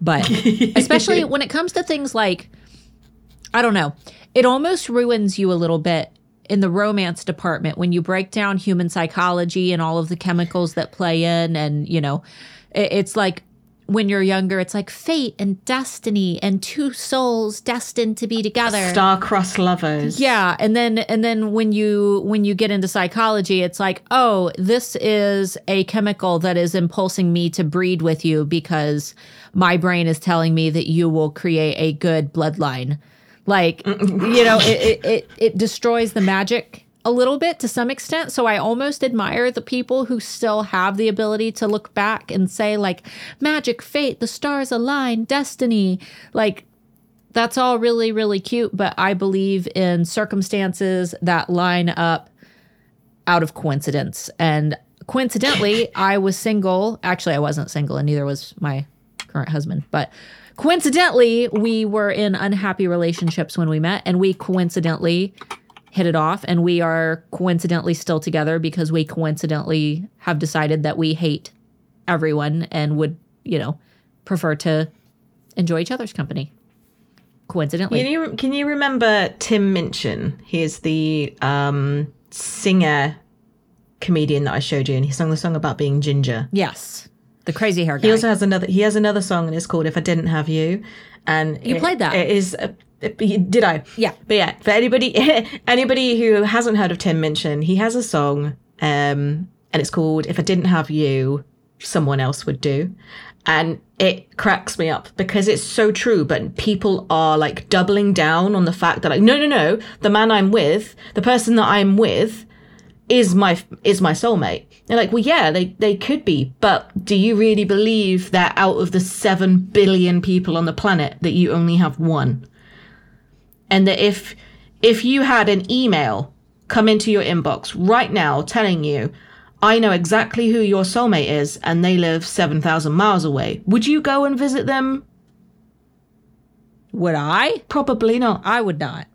Speaker 1: but especially when it comes to things like, I don't know, it almost ruins you a little bit in the romance department when you break down human psychology and all of the chemicals that play in, and you know, it, it's like when you're younger, it's like fate and destiny and two souls destined to be together.
Speaker 2: Star-crossed lovers.
Speaker 1: Yeah, and then and then when you when you get into psychology, it's like, oh, this is a chemical that is impulsing me to breed with you because my brain is telling me that you will create a good bloodline. Like, you know, it, it, it, it destroys the magic a little bit to some extent. So I almost admire the people who still have the ability to look back and say, like, magic, fate, the stars align, destiny. Like, that's all really, really cute, but I believe in circumstances that line up out of coincidence. And coincidentally, I was single. Actually, I wasn't single, and neither was my current husband. But coincidentally, we were in unhappy relationships when we met, and we coincidentally hit it off. And we are coincidentally still together because we coincidentally have decided that we hate everyone and would, you know, prefer to enjoy each other's company. Coincidentally.
Speaker 2: Can you can you remember Tim Minchin? He is the um, singer comedian that I showed you, and he sung the song about being ginger.
Speaker 1: Yes. The crazy hair guy.
Speaker 2: He also has another. He has another song, and it's called "If I Didn't Have You." And
Speaker 1: You
Speaker 2: it-
Speaker 1: played that.
Speaker 2: It is. It- did I?
Speaker 1: Yeah.
Speaker 2: But yeah, for anybody anybody who hasn't heard of Tim Minchin, he has a song, um, and it's called "If I Didn't Have You, Someone Else Would Do," and it cracks me up because it's so true. But people are like doubling down on the fact that like, no, no, no, the man I'm with, the person that I'm with, is my is my soulmate. They're like, well, yeah, they they could be, but do you really believe that out of the seven billion people on the planet that you only have one? And that if if you had an email come into your inbox right now telling you, I know exactly who your soulmate is and they live seven thousand miles away, would you go and visit them?
Speaker 1: Would I?
Speaker 2: Probably not.
Speaker 1: I would not.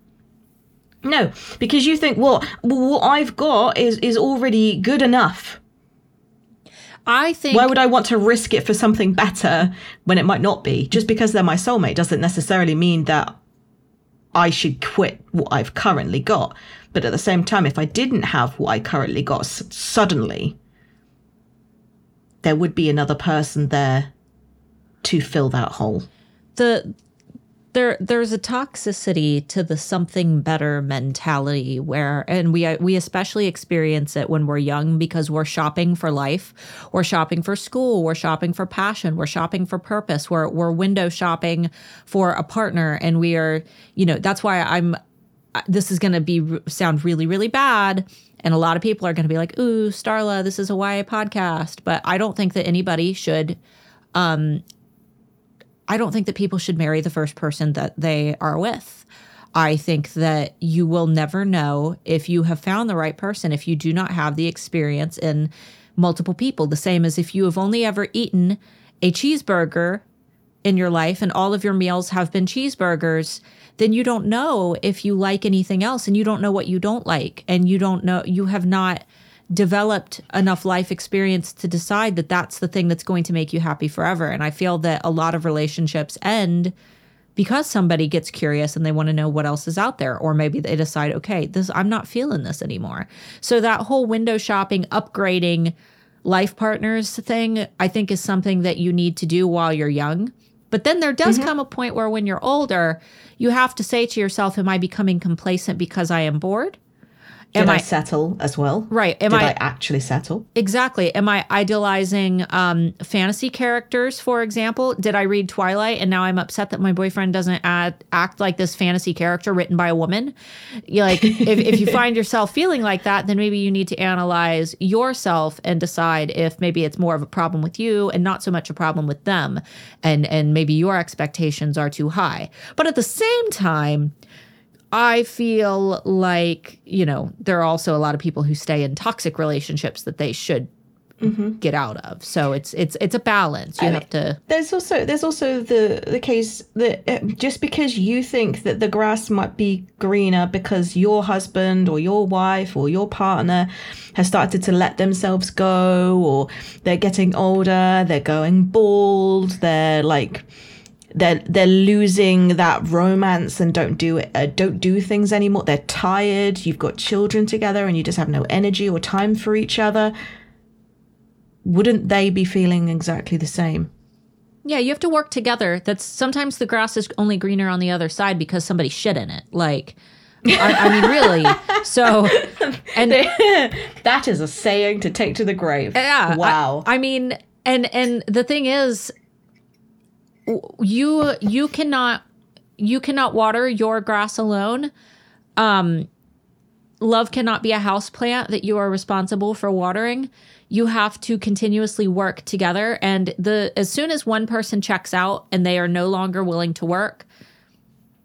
Speaker 2: No, because you think, well, well, what I've got is is already good enough.
Speaker 1: I think
Speaker 2: Why would I want to risk it for something better when it might not be? Just because they're my soulmate doesn't necessarily mean that I should quit what I've currently got. But at the same time, if I didn't have what I currently got s- suddenly, there would be another person there to fill that hole.
Speaker 1: the there there's a toxicity to the something better mentality where and we we especially experience it when we're young because we're shopping for life. We're shopping for school. We're shopping for passion. We're shopping for purpose. We're we're window shopping for a partner. And we are you know that's why I'm this is going to be sound really really bad. And a lot of people are going to be like ooh starla this is a YA podcast. But I don't think that anybody should um, I don't think that people should marry the first person that they are with. I think that you will never know if you have found the right person if you do not have the experience in multiple people. The same as if you have only ever eaten a cheeseburger in your life and all of your meals have been cheeseburgers, then you don't know if you like anything else and you don't know what you don't like. And you don't know, you have not developed enough life experience to decide that that's the thing that's going to make you happy forever. And I feel that a lot of relationships end because somebody gets curious and they want to know what else is out there or maybe they decide okay this i'm not feeling this anymore. So that whole window shopping upgrading life partners thing i think is something that you need to do while you're young. But then there does mm-hmm. come a point where when you're older you have to say to yourself am i becoming complacent because i am bored Am
Speaker 2: I,
Speaker 1: I-
Speaker 2: settle as well?
Speaker 1: right am
Speaker 2: Did
Speaker 1: I,
Speaker 2: I actually settle?
Speaker 1: Exactly. Am I idealizing um, fantasy characters, for example? Did I read Twilight and now I'm upset that my boyfriend doesn't add, act like this fantasy character written by a woman? You like, if, if you find yourself feeling like that, then maybe you need to analyze yourself and decide if maybe it's more of a problem with you and not so much a problem with them, and and maybe your expectations are too high. But at the same time, I feel like, you know, there are also a lot of people who stay in toxic relationships that they should get out of. So it's it's it's a balance. You have to
Speaker 2: There's also there's also the the case that uh, just because you think that the grass might be greener because your husband or your wife or your partner has started to let themselves go or they're getting older, they're going bald, they're like they're they're losing that romance and don't do it uh, don't do things anymore. They're tired. You've got children together and you just have no energy or time for each other. Wouldn't they be feeling exactly the same?
Speaker 1: Yeah, you have to work together. That's sometimes the grass is only greener on the other side because somebody shit in it. Like, I, I mean, really. So, and
Speaker 2: that is a saying to take to the grave.
Speaker 1: yeah,
Speaker 2: Wow.
Speaker 1: I, I mean, and and the thing is, you you cannot you cannot water your grass alone. Um, love cannot be a house plant that you are responsible for watering. You have to continuously work together, and the as soon as one person checks out and they are no longer willing to work,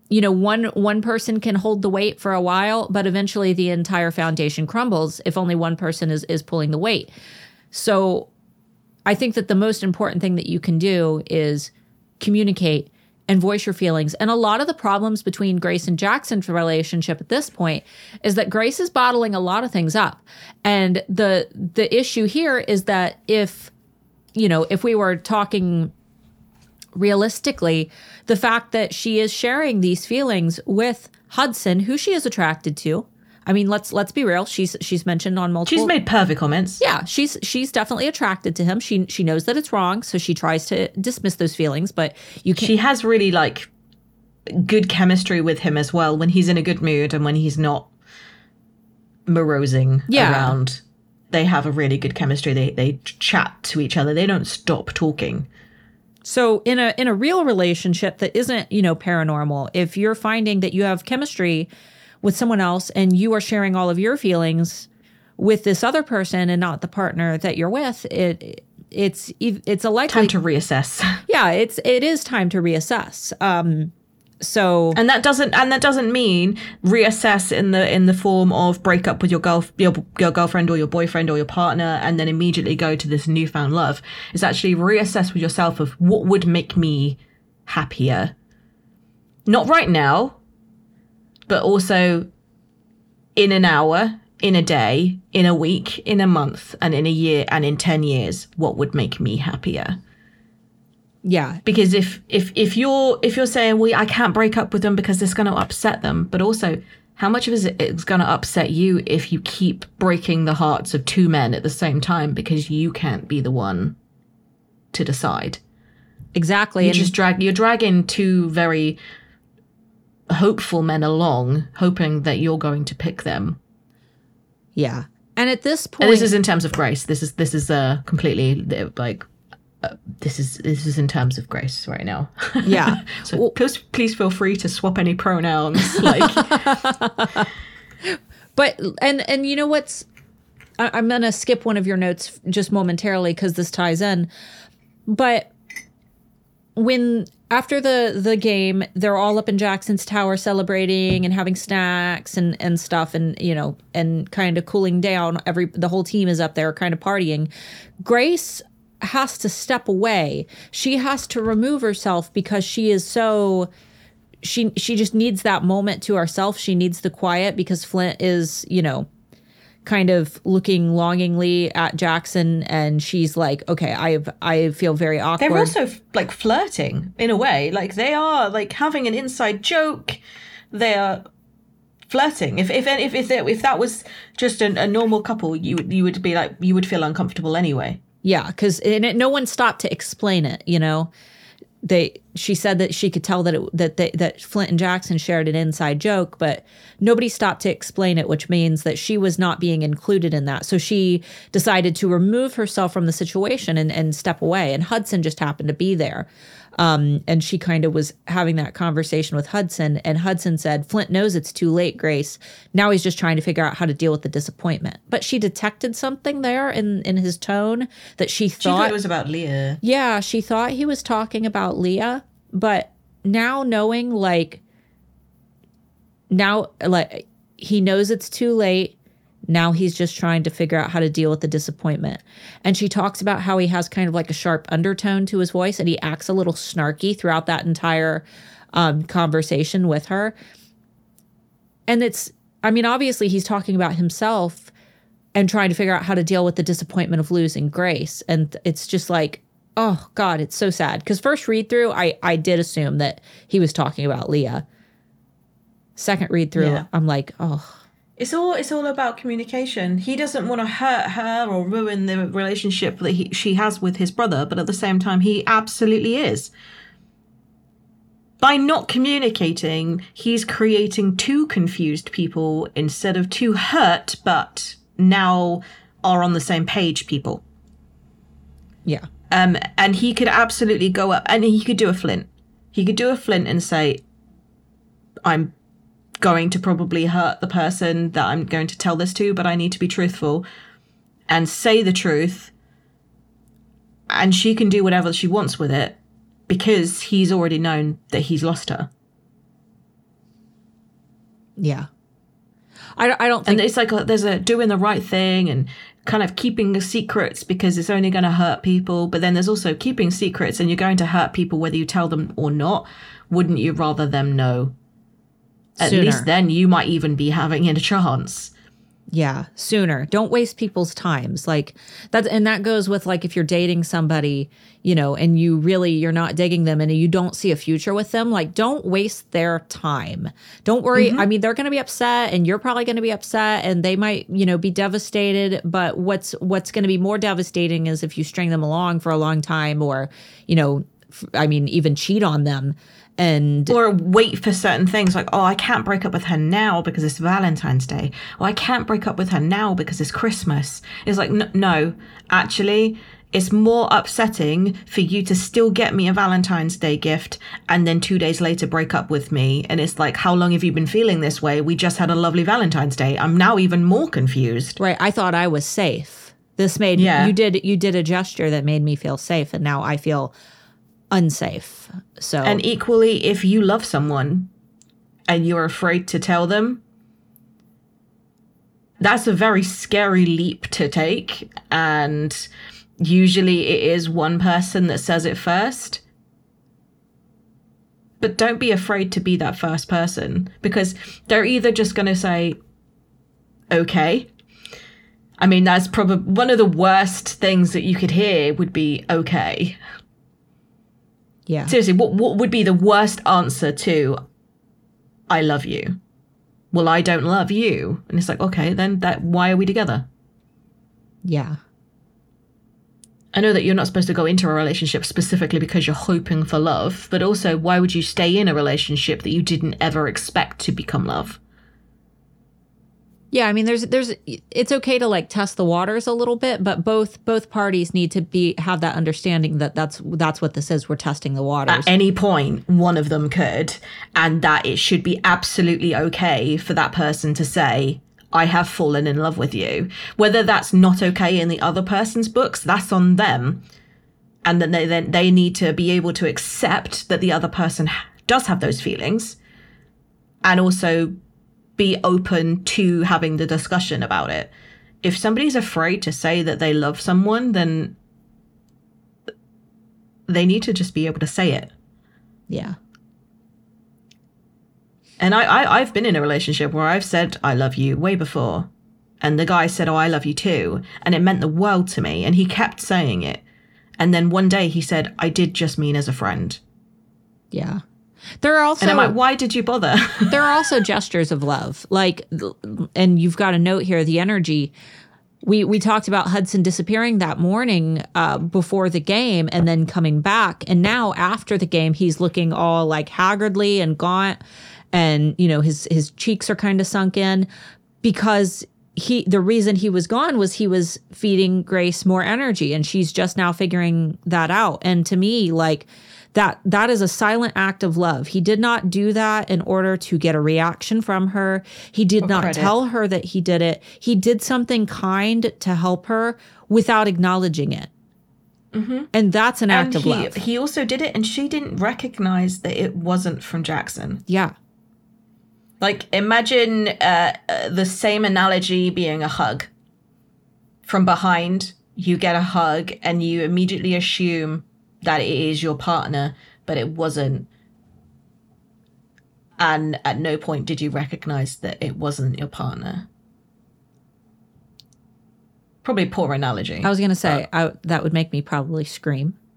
Speaker 1: you know one one person can hold the weight for a while but eventually the entire foundation crumbles if only one person is is pulling the weight so i think that the most important thing that you can do is communicate and voice your feelings and a lot of the problems between grace and Jaxon's relationship at this point is that grace is bottling a lot of things up and the the issue here is that if you know if we were talking realistically, the fact that she is sharing these feelings with Hudson, who she is attracted to. I mean, let's let's be real. She's she's mentioned on multiple.
Speaker 2: She's made perfect comments.
Speaker 1: yeah, she's she's definitely attracted to him. She she knows that it's wrong, so she tries to dismiss those feelings. But you can't.
Speaker 2: She has really like good chemistry with him as well when he's in a good mood and when he's not morosing
Speaker 1: Yeah.
Speaker 2: around. They have a really good chemistry. They they chat to each other. They don't stop talking.
Speaker 1: So in a in a real relationship that isn't, you know, paranormal, if you're finding that you have chemistry with someone else and you are sharing all of your feelings with this other person and not the partner that you're with, it it's it's a likely
Speaker 2: Time to reassess.
Speaker 1: yeah, it's it is time to reassess. Um so
Speaker 2: and that doesn't and that doesn't mean reassess in the in the form of break up with your girl your, your girlfriend or your boyfriend or your partner and then immediately go to this newfound love it's actually reassess with yourself of what would make me happier not right now but also in an hour in a day in a week in a month and in a year and in 10 years what would make me happier
Speaker 1: yeah,
Speaker 2: because if if if you're if you're saying well i can't break up with them because it's going to upset them but also how much of it is going to upset you if you keep breaking the hearts of two men at the same time because you can't be the one to decide
Speaker 1: exactly.
Speaker 2: you
Speaker 1: And
Speaker 2: just drag you're dragging two very hopeful men along hoping that you're going to pick them
Speaker 1: yeah. And at this point
Speaker 2: and this is in terms of grace this is this is uh completely like uh, this is this is in terms of grace right now
Speaker 1: yeah.
Speaker 2: So please, please feel free to swap any pronouns. Like,
Speaker 1: But and and you know what's I, I'm gonna skip one of your notes just momentarily because this ties in. But when after the the game, they're all up in Jaxon's tower celebrating and having snacks and and stuff, and you know, and kind of cooling down. Every the whole team is up there, kind of partying. Grace has to step away. She has to remove herself because she is so she she just needs that moment to herself. She needs the quiet because Flint is, you know, kind of looking longingly at Jaxon and she's like, "Okay, I I feel very awkward."
Speaker 2: they're also like flirting in a way. Like they are like having an inside joke. They are flirting. If if if if, they, if that was just a, a normal couple, you you would be like you would feel uncomfortable anyway.
Speaker 1: Yeah, cuz no one stopped to explain it, you know. They she said that she could tell that it, that they, that Flint and Jaxon shared an inside joke, but nobody stopped to explain it, which means that she was not being included in that. So she decided to remove herself from the situation and, and step away. And Hudson just happened to be there. Um, and she kind of was having that conversation with Hudson. And Hudson said, Flint knows it's too late, Grace. Now he's just trying to figure out how to deal with the disappointment. But she detected something there in, in his tone that she
Speaker 2: She thought
Speaker 1: thought
Speaker 2: it was about Leah.
Speaker 1: yeah, she thought he was talking about Leah, but now knowing like now like he knows it's too late. Now he's just trying to figure out how to deal with the disappointment. And she talks about how he has kind of like a sharp undertone to his voice and he acts a little snarky throughout that entire um, conversation with her. And it's, I mean, obviously he's talking about himself and trying to figure out how to deal with the disappointment of losing Grace. And it's just like, oh God, it's so sad. Because first read through, I, I did assume that he was talking about Leah. Second read through,
Speaker 2: Yeah.
Speaker 1: I'm like, oh,
Speaker 2: It's all it's all about communication. He doesn't want to hurt her or ruin the relationship that he, she has with his brother, but at the same time, he absolutely is. By not communicating, he's creating two confused people instead of two hurt but now are on the same page people.
Speaker 1: yeah.
Speaker 2: Um, and he could absolutely go up and he could do a flint. He could do a flint and say, I'm going to probably hurt the person that I'm going to tell this to, but I need to be truthful and say the truth. And she can do whatever she wants with it because he's already known that he's lost her.
Speaker 1: Yeah. I don't, I don't think
Speaker 2: And it's like a, there's a doing the right thing and kind of keeping the secrets because it's only going to hurt people. But then there's also keeping secrets and you're going to hurt people whether you tell them or not. Wouldn't you rather them know? At
Speaker 1: Sooner.
Speaker 2: least then you might even be having a chance.
Speaker 1: Yeah, sooner. Don't waste people's times. Like that and that goes with like if you're dating somebody, you know, and you really you're not digging them and you don't see a future with them, like don't waste their time. Don't worry. Mm-hmm. I mean, they're going to be upset and you're probably going to be upset and they might, you know, be devastated, but what's what's going to be more devastating is if you string them along for a long time or, you know, I mean, even cheat on them and
Speaker 2: Or wait for certain things like, oh, I can't break up with her now because it's Valentine's Day. Or I can't break up with her now because it's Christmas. It's like, n- no, actually, it's more upsetting for you to still get me a Valentine's Day gift and then two days later break up with me. And it's like, how long have you been feeling this way? We just had a lovely Valentine's Day. I'm now even more confused.
Speaker 1: Right. I thought I was safe. This made
Speaker 2: Yeah.
Speaker 1: you did you did a gesture that made me feel safe, and now I feel unsafe. So
Speaker 2: And equally, if you love someone and you're afraid to tell them, that's a very scary leap to take. And usually it is one person that says it first. But don't be afraid to be that first person because they're either just going to say, okay. I mean, that's probably one of the worst things that you could hear would be, okay
Speaker 1: yeah,
Speaker 2: seriously, what what would be the worst answer to I love you? Well, I don't love you. And it's like, okay, then that why are we together?
Speaker 1: yeah,
Speaker 2: I know that you're not supposed to go into a relationship specifically because you're hoping for love, but also why would you stay in a relationship that you didn't ever expect to become love?
Speaker 1: Yeah. I mean, there's there's it's okay to like test the waters a little bit, but both both parties need to be have that understanding that that's that's what this is. We're testing the waters.
Speaker 2: At any point, one of them could, and that it should be absolutely okay for that person to say, I have fallen in love with you. Whether that's not okay in the other person's books, that's on them. And then they then they need to be able to accept that the other person does have those feelings and also be open to having the discussion about it. If somebody's afraid to say that they love someone, then they need to just be able to say it.
Speaker 1: yeah,
Speaker 2: And I, I I've been in a relationship where I've said I love you way before. And the guy said, Oh, I love you too. And it meant the world to me. And he kept saying it. And then one day he said, I did just mean as a friend.
Speaker 1: yeah. There are also
Speaker 2: And I'm like, why did you bother?
Speaker 1: there are also gestures of love. Like and you've got a note here the energy. We we talked about Hudson disappearing that morning uh, before the game and then coming back. And now after the game he's looking all like haggardly and gaunt. And you know his his cheeks are kind of sunk in because he the reason he was gone was he was feeding Grace more energy. And she's just now figuring that out. And to me like that that is a silent act of love. He did not do that in order to get a reaction from her. He did not
Speaker 2: credit.
Speaker 1: tell her that he did it. He did something kind to help her without acknowledging it. And that's an act of
Speaker 2: he,
Speaker 1: love.
Speaker 2: he also did it, and she didn't recognize that it wasn't from Jaxon.
Speaker 1: yeah.
Speaker 2: Like imagine uh, uh, the same analogy being a hug. From behind, you get a hug and you immediately assume that it is your partner, but it wasn't. And at no point did you recognize that it wasn't your partner. Probably poor analogy.
Speaker 1: I was gonna say uh, I, that would make me probably scream, but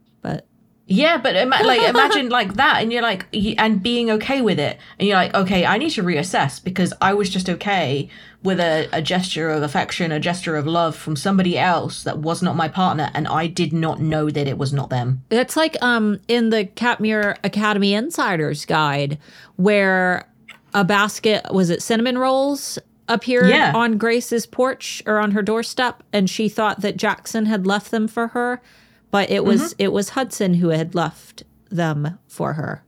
Speaker 2: Yeah, but ima- like imagine like that, and you're like, y- and being okay with it, and you're like, okay, I need to reassess because I was just okay with a, a gesture of affection, a gesture of love from somebody else that was not my partner, and I did not know that it was not them.
Speaker 1: It's like um in the Katmere Academy Insiders Guide where a basket was it cinnamon rolls appeared
Speaker 2: Yeah.
Speaker 1: on Grace's porch or on her doorstep and she thought that Jaxon had left them for her, but it was
Speaker 2: Mm-hmm.
Speaker 1: it was Hudson who had left them for her.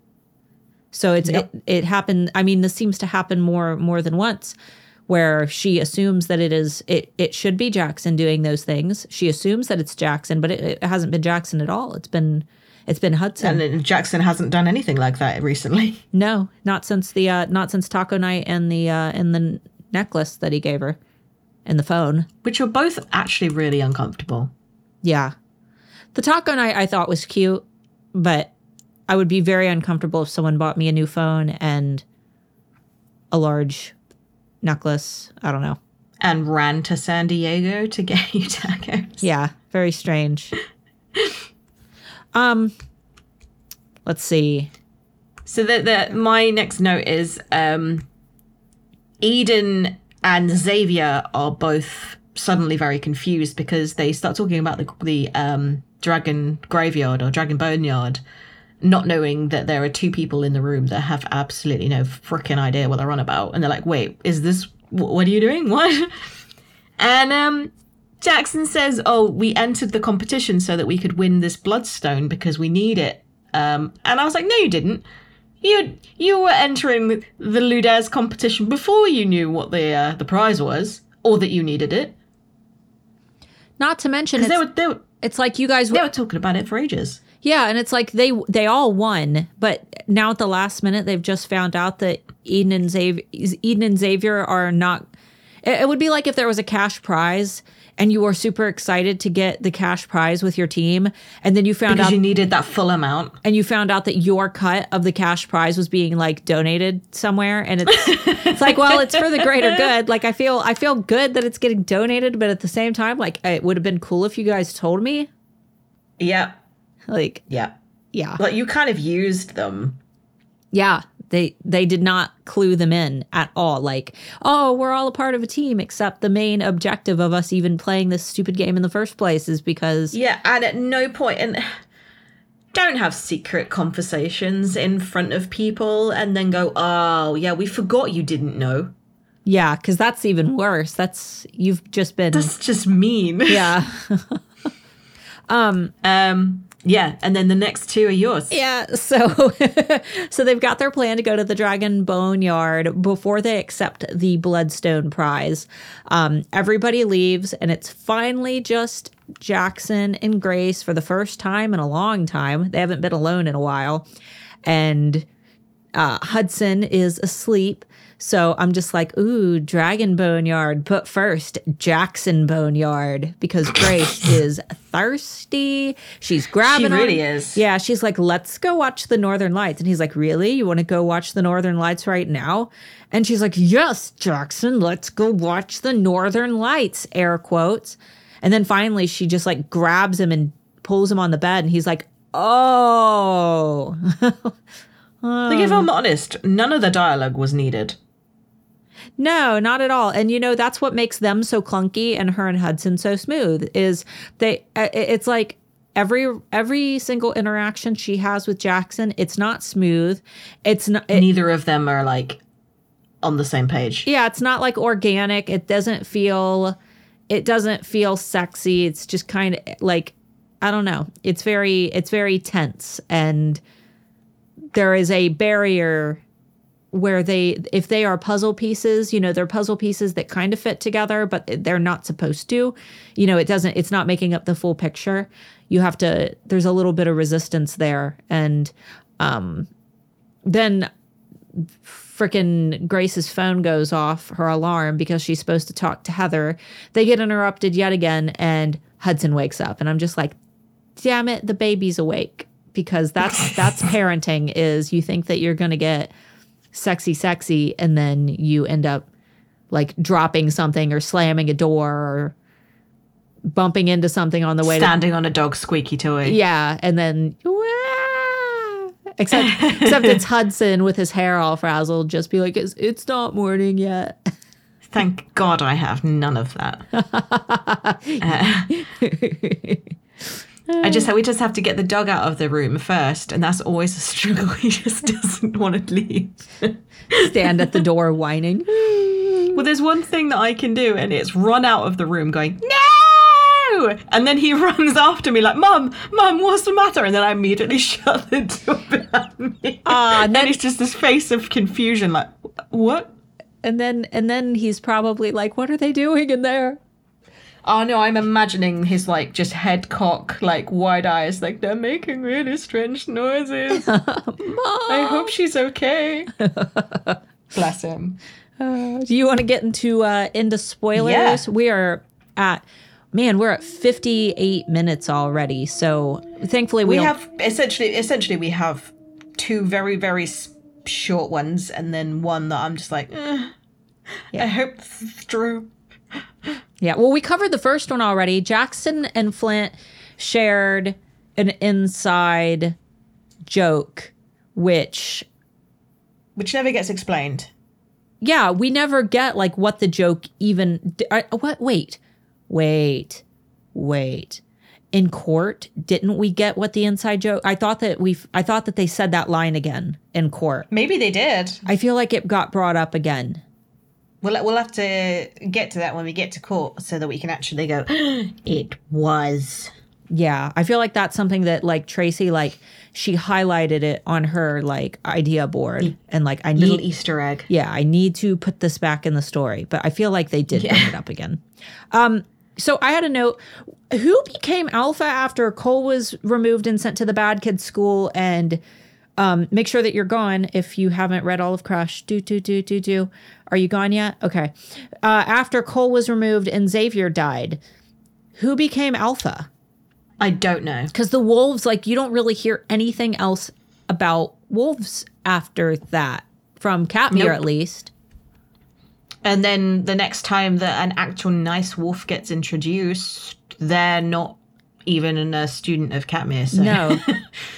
Speaker 1: So it's
Speaker 2: Yep.
Speaker 1: it, it happened I mean this seems to happen more more than once where she assumes that it is it it should be Jaxon doing those things. She assumes that it's Jaxon, but it, it hasn't been Jaxon at all. It's been it's been Hudson.
Speaker 2: And Jaxon hasn't done anything like that recently.
Speaker 1: no, not since the uh not since Taco Night and the uh and the necklace that he gave her and the phone.
Speaker 2: which were both actually really uncomfortable.
Speaker 1: Yeah. The taco night I thought was cute, but I would be very uncomfortable if someone bought me a new phone and a large necklace. I don't know.
Speaker 2: And ran to San Diego to get you tacos.
Speaker 1: Yeah, very strange. um let's see.
Speaker 2: So the, the my next note is um Eden and Xavier are both suddenly very confused because they start talking about the the um dragon graveyard or dragon boneyard not knowing that there are two people in the room that have absolutely no freaking idea what they're on about. And they're like wait is this what are you doing? What? And um Jaxon says oh we entered the competition so that we could win this bloodstone because we need it. Um and I was like no you didn't. You you were entering the Ludares competition before you knew what the uh, the prize was, or that you needed it.
Speaker 1: Not to mention it's,
Speaker 2: they were, they were
Speaker 1: it's like you guys
Speaker 2: they were talking about it for ages.
Speaker 1: Yeah, and it's like they they all won, but now at the last minute they've just found out that Eden and Xavier Eden and Xavier are not. It, it would be like if there was a cash prize and you were super excited to get the cash prize with your team, and then you found
Speaker 2: Because
Speaker 1: out
Speaker 2: you needed that full amount.
Speaker 1: and you found out that your cut of the cash prize was being like donated somewhere, and it's it's like well, it's for the greater good. Like I feel I feel good that it's getting donated, but at the same time, like it would have been cool if you guys told me.
Speaker 2: Yeah,
Speaker 1: Like
Speaker 2: yeah.
Speaker 1: yeah.
Speaker 2: But you kind of used them.
Speaker 1: Yeah, they they did not clue them in at all. Like, oh, we're all a part of a team, except the main objective of us even playing this stupid game in the first place is because
Speaker 2: Yeah, and at no point and don't have secret conversations in front of people and then go, oh yeah, we forgot you didn't know.
Speaker 1: yeah, because that's even worse. That's you've just been
Speaker 2: That's just mean.
Speaker 1: yeah
Speaker 2: Um. Yeah, and then the next two are yours.
Speaker 1: yeah. So so they've got their plan to go to the Dragon Bone Yard before they accept the Bloodstone prize. Um, everybody leaves, and it's finally just Jaxon and Grace for the first time in a long time. They haven't been alone in a while, and uh, Hudson is asleep. So I'm just like, ooh, Dragon Boneyard. But first, Jaxon Boneyard, because Grace is thirsty. She's grabbing.
Speaker 2: She really
Speaker 1: on-
Speaker 2: is.
Speaker 1: Yeah, she's like, let's go watch the Northern Lights. And he's like, really? You want to go watch the Northern Lights right now? And she's like, yes, Jaxon, let's go watch the Northern Lights, air quotes. And then finally, she just like grabs him and pulls him on the bed. And he's like, oh.
Speaker 2: Like if um, I'm honest, none of the dialogue was needed.
Speaker 1: No, not at all. And you know that's what makes them so clunky and her and Hudson so smooth is they uh, it's like every every single interaction she has with Jaxon, it's not smooth. It's not it,
Speaker 2: Neither of them are like on the same page.
Speaker 1: yeah, it's not like organic. It doesn't feel it doesn't feel sexy. It's just kind of like I don't know. It's very it's very tense and there is a barrier where they if they are puzzle pieces, you know, they're puzzle pieces that kind of fit together but they're not supposed to. You know, it doesn't it's not making up the full picture. You have to there's a little bit of resistance there and um then freaking Grace's phone goes off, her alarm, because she's supposed to talk to Heather. They get interrupted yet again, and Hudson wakes up. And I'm just like, damn it, the baby's awake. Because that's that's parenting is you think that you're gonna get sexy, sexy, and then you end up like dropping something or slamming a door or bumping into something on the way to
Speaker 2: Standing on a dog's squeaky toy.
Speaker 1: yeah, and then except except it's Hudson with his hair all frazzled, just be like, it's, it's not morning yet.
Speaker 2: Thank God I have none of that. Uh, I just we just have to get the dog out of the room first, and that's always a struggle. He just doesn't want to leave.
Speaker 1: Stand at the door whining.
Speaker 2: Well, there's one thing that I can do, and it's run out of the room going, no! And then he runs after me like, Mum, Mum, what's the matter? And then I immediately shut the door behind me.
Speaker 1: Ah, and
Speaker 2: and
Speaker 1: then-
Speaker 2: it's just this face of confusion like, what?
Speaker 1: And then and then he's probably like, What are they doing in there?
Speaker 2: Oh no, I'm imagining his like just head cock, like wide eyes, like they're making really strange noises. I hope she's okay. Bless him.
Speaker 1: Do you want to get into uh into spoilers?
Speaker 2: Yeah.
Speaker 1: We are at man, we're at 58 minutes already. So thankfully we,
Speaker 2: We have essentially, essentially, we have two very, very short ones, and then one that I'm just like, eh, I hope true.
Speaker 1: Yeah, well, we covered the first one already. Jaxon and Flint shared an inside joke, which,
Speaker 2: Which never gets explained.
Speaker 1: yeah, we never get like what the joke even. Uh, what? Wait, wait, wait. In court, didn't we get what the inside joke? I thought that we. I thought that they said that line again in court.
Speaker 2: Maybe they did.
Speaker 1: I feel like it got brought up again.
Speaker 2: We'll we'll have to get to that when we get to court, so that we can actually go. it was.
Speaker 1: Yeah, I feel like that's something that like Tracy like she highlighted it on her like idea board and like I
Speaker 2: Little
Speaker 1: need
Speaker 2: Easter egg.
Speaker 1: yeah, I need to put this back in the story, but I feel like they did bring it up again. Um so I had a note who became alpha after Cole was removed and sent to the bad kids school and um make sure that you're gone if you haven't read all of Crush. Do do do do do. Are you gone yet? Okay. Uh after Cole was removed and Xavier died, who became alpha?
Speaker 2: I don't know.
Speaker 1: because the wolves like you don't really hear anything else about wolves after that from Katmere
Speaker 2: Nope.
Speaker 1: at least.
Speaker 2: And then the next time that an actual nice wolf gets introduced, they're not even a student of Katmere. So
Speaker 1: No,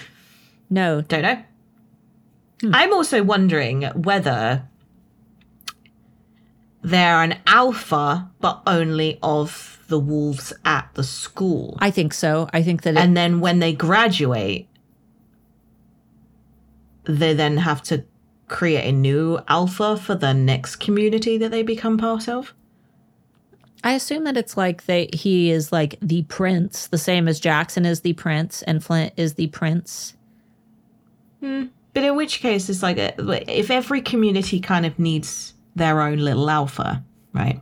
Speaker 1: no.
Speaker 2: don't know. Hmm. I'm also wondering whether they're an alpha, but only of the wolves at the school.
Speaker 1: I think so. I think that it,
Speaker 2: and then when they graduate, they then have to create a new alpha for the next community that they become part of.
Speaker 1: I assume that it's like they he is like the prince, the same as Jaxon is the prince and Flint is the prince. Hmm.
Speaker 2: But in which case, it's like uh, if every community kind of needs their own little alpha, right?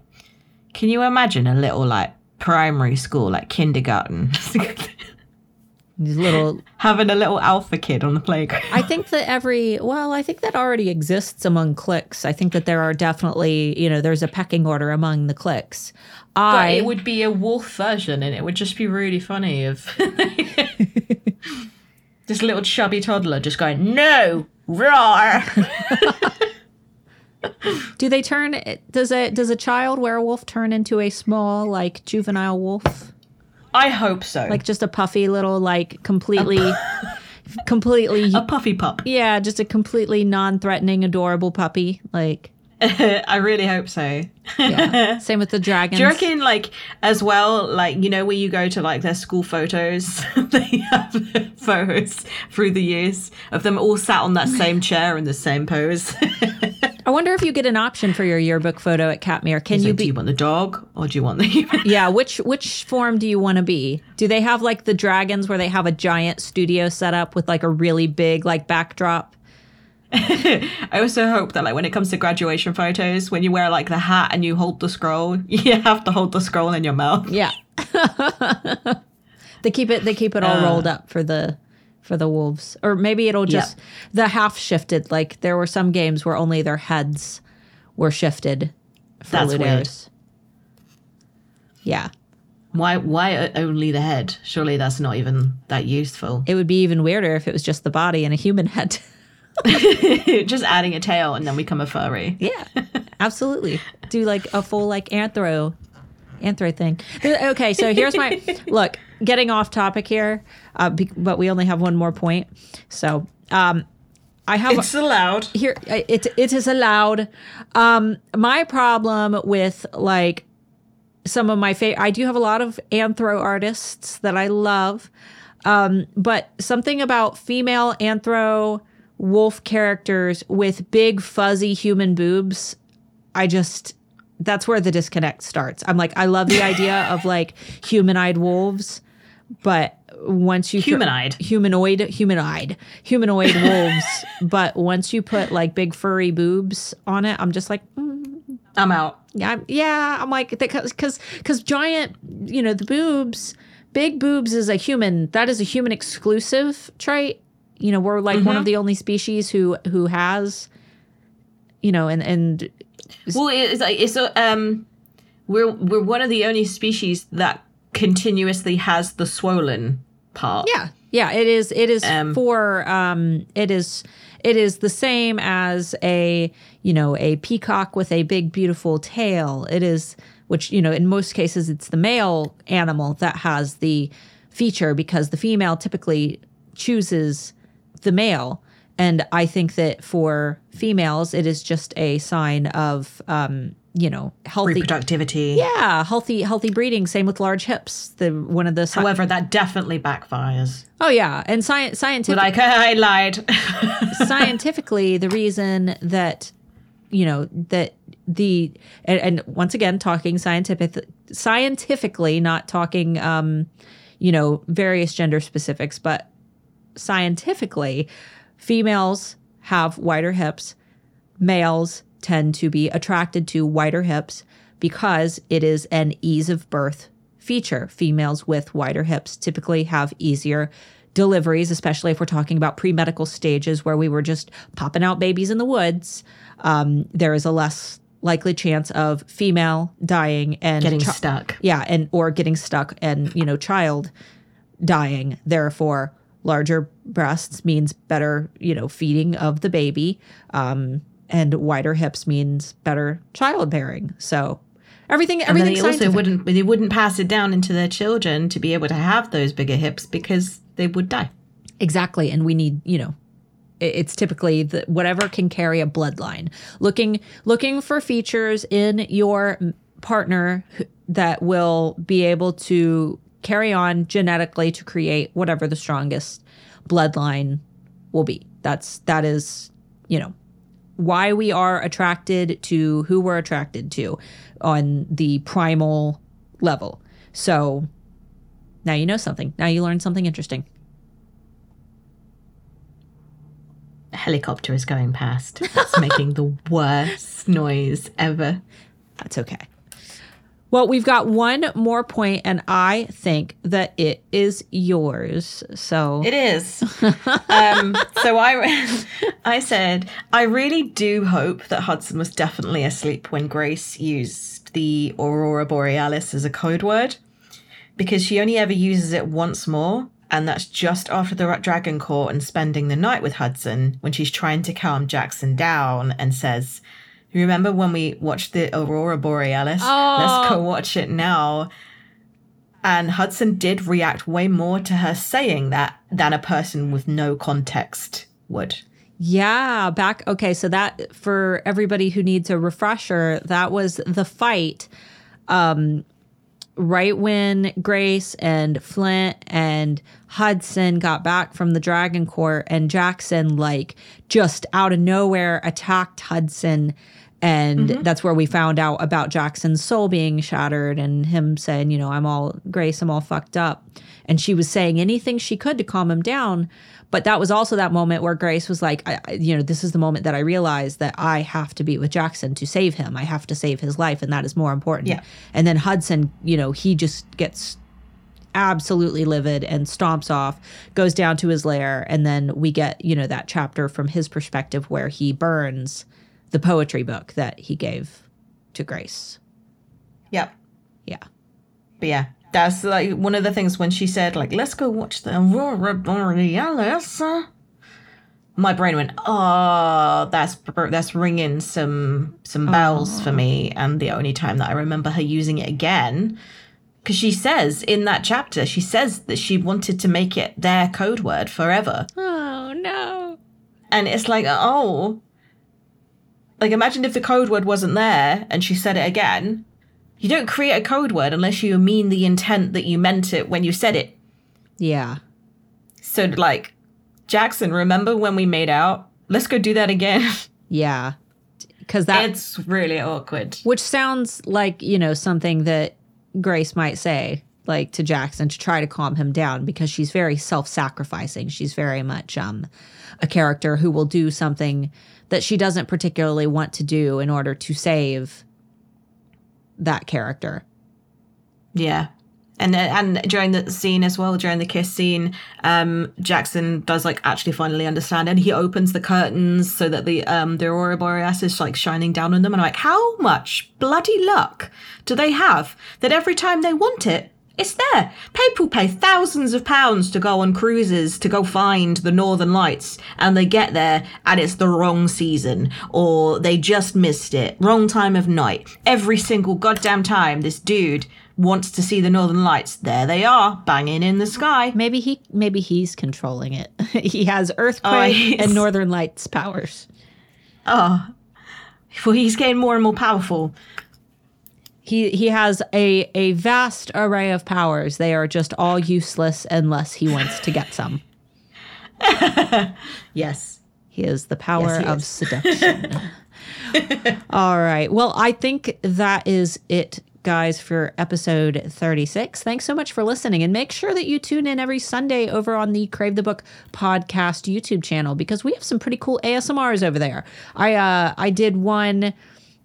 Speaker 2: Can you imagine a little like primary school, like kindergarten,
Speaker 1: These little
Speaker 2: having a little alpha kid on the playground?
Speaker 1: I think that every well, I think that already exists among cliques. I think that there are definitely, you know, there's a pecking order among the cliques. I
Speaker 2: it would be a wolf version, and it would just be really funny if this little chubby toddler just going no roar.
Speaker 1: Do they turn? Does a does a child werewolf turn into a small like juvenile wolf,
Speaker 2: I hope so.
Speaker 1: like just a puffy little like completely, completely
Speaker 2: a puffy pup.
Speaker 1: yeah, just a completely non-threatening, adorable puppy. Like
Speaker 2: I really hope so.
Speaker 1: yeah. same with the dragons.
Speaker 2: Do you reckon, like, as well, like, you know, where you go to, like, their school photos, they have photos through the years of them all sat on that same chair in the same pose.
Speaker 1: I wonder if you get an option for your yearbook photo at Katmere. Can you
Speaker 2: do
Speaker 1: be?
Speaker 2: you want the dog or do you want the human?
Speaker 1: Yeah, which which form do you want to be? Do they have like the dragons where they have a giant studio set up with like a really big like backdrop?
Speaker 2: I also hope that, like, when it comes to graduation photos, when you wear, like, the hat and you hold the scroll, you have to hold the scroll in your mouth.
Speaker 1: Yeah. they keep it they keep it all rolled up for the for the wolves, or maybe it'll just the half shifted. Like there were some games where only their heads were shifted for
Speaker 2: That's weird.
Speaker 1: Ludares. Yeah,
Speaker 2: Why why only the head? Surely that's not even that useful.
Speaker 1: it would be even weirder if it was just the body and a human head.
Speaker 2: Just adding a tail and then we become a furry.
Speaker 1: Yeah, absolutely. Do like a full like anthro, anthro thing. Okay, so here's my look. Getting off topic here, uh, be, but we only have one more point. So, um, I have
Speaker 2: It's allowed.
Speaker 1: here. It it is allowed. Um, my problem with like some of my favorite. I do have a lot of anthro artists that I love, um, but something about female anthro wolf characters with big fuzzy human boobs, I just that's where the disconnect starts. I'm like, I love the idea of like human-eyed wolves, but once you
Speaker 2: Human-eyed.
Speaker 1: humanoid, humanoid, humanoid wolves, but once you put like big furry boobs on it, I'm just like, mm,
Speaker 2: I'm out.
Speaker 1: yeah, I'm- yeah. I'm like because because because giant, you know, the boobs, big boobs is a human. That is a human exclusive trait. You know, we're like one of the only species who who has, you know, and and
Speaker 2: Well, it's like it's a, um, we're we're one of the only species that continuously has the swollen part.
Speaker 1: yeah, yeah. It is it is
Speaker 2: Um,
Speaker 1: for um it is it is the same as a you know a peacock with a big beautiful tail. It is which you know in most cases it's the male animal that has the feature because the female typically chooses the male. And I think that for females, it is just a sign of, um, you know, healthy.
Speaker 2: Reproductivity.
Speaker 1: yeah, healthy, healthy breeding. Same with large hips. The one of the. sci-
Speaker 2: However, that definitely backfires.
Speaker 1: oh yeah, and science, scientific,
Speaker 2: Like I lied.
Speaker 1: scientifically, the reason that you know that the and, and once again talking scientific scientifically, not talking um, you know various gender specifics, but scientifically, females have wider hips. Males tend to be attracted to wider hips because it is an ease of birth feature. Females with wider hips typically have easier deliveries, especially if we're talking about pre medical stages where we were just popping out babies in the woods. Um, there is a less likely chance of female dying and
Speaker 2: Getting
Speaker 1: chi-
Speaker 2: stuck.
Speaker 1: yeah, and or getting stuck and you know child dying. Therefore, larger breasts means better you know feeding of the baby, um, and wider hips means better childbearing. So everything
Speaker 2: And
Speaker 1: everything
Speaker 2: they also wouldn't they wouldn't pass it down into their children to be able to have those bigger hips because they would die.
Speaker 1: Exactly. And we need, you know, it's typically the, whatever can carry a bloodline. Looking looking for features in your partner that will be able to carry on genetically to create whatever the strongest bloodline will be. That's that is, you know, why we are attracted to who we're attracted to on the primal level. So now you know something. Now you learned something interesting.
Speaker 2: A helicopter is going past. It's making the worst noise ever.
Speaker 1: That's okay. Well, we've got one more point, and I think that it is yours. So,
Speaker 2: It is. um, so I, I said, I really do hope that Hudson was definitely asleep when Grace used the Aurora Borealis as a code word, because she only ever uses it once more, and that's just after the Dragon Court and spending the night with Hudson when she's trying to calm Jaxon down and says, "Remember when we watched the Aurora Borealis? Let's go watch it now." And Hudson did react way more to her saying that than a person with no context would.
Speaker 1: yeah, back. Okay. So, that for everybody who needs a refresher, that was the fight um, right when Grace and Flint and Hudson got back from the Dragon Court, and Jaxon, like, just out of nowhere attacked Hudson. And mm-hmm. that's where we found out about Jaxon's soul being shattered and him saying, you know, I'm all Grace, I'm all fucked up. And she was saying anything she could to calm him down. But that was also that moment where Grace was like, I, I- you know, this is the moment that I realized that I have to be with Jaxon to save him. I have to save his life, and that is more important.
Speaker 2: Yeah.
Speaker 1: And then Hudson, you know, he just gets absolutely livid and stomps off, goes down to his lair, and then we get, you know, that chapter from his perspective where he burns the poetry book that he gave to Grace.
Speaker 2: Yep.
Speaker 1: Yeah.
Speaker 2: But yeah, that's like one of the things when she said like, "Let's go watch the Aurora Borealis." My brain went, "Oh, that's that's ringing some some bells for me." And the only time that I remember her using it again, because she says in that chapter, she says that she wanted to make it their code word forever,
Speaker 1: Oh, no.
Speaker 2: and it's like, oh, like imagine if the code word wasn't there and she said it again. You don't create a code word unless you mean the intent that you meant it when you said it.
Speaker 1: Yeah.
Speaker 2: So, like, Jaxon, remember when we made out? Let's go do that again.
Speaker 1: Yeah. Because that,
Speaker 2: it's really awkward.
Speaker 1: which sounds like, you know, something that Grace might say, like to Jaxon to try to calm him down because she's very self sacrificing. She's very much um, a character who will do something that she doesn't particularly want to do in order to save that character.
Speaker 2: Yeah. And and during the scene as well, during the kiss scene, um, Jaxon does like actually finally understand, and he opens the curtains so that the um the aurora borealis is like shining down on them. And I'm like, how much bloody luck do they have that every time they want it, it's there. People pay thousands of pounds to go on cruises to go find the Northern Lights, and they get there and it's the wrong season, or they just missed it, wrong time of night. Every single goddamn time, this dude wants to see the Northern Lights. There they are, banging in the sky.
Speaker 1: Maybe he maybe he's controlling it. he has earthquake oh,
Speaker 2: he's-
Speaker 1: and northern lights powers.
Speaker 2: Oh, well, he's getting more and more powerful.
Speaker 1: He he has a a vast array of powers. They are just all useless unless he wants to get some.
Speaker 2: Yes.
Speaker 1: He is the power
Speaker 2: Yes,
Speaker 1: of
Speaker 2: is.
Speaker 1: seduction. All right. Well, I think that is it, guys, for episode 36. Thanks so much for listening. And make sure that you tune in every Sunday over on the Crave the Book podcast YouTube channel because we have some pretty cool ASMRs over there. I uh I did one,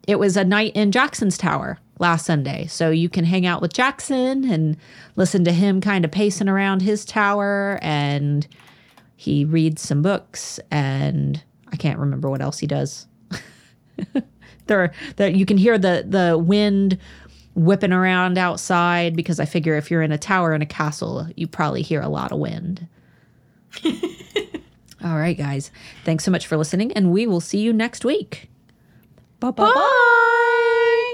Speaker 1: it was a night in Jaxon's Tower last Sunday. So you can hang out with Jaxon and listen to him kind of pacing around his tower and he reads some books and I can't remember what else he does. there, there you can hear the the wind whipping around outside because I figure if you're in a tower in a castle, you probably hear a lot of wind. All right, guys. Thanks so much for listening, and we will see you next week. Bye bye.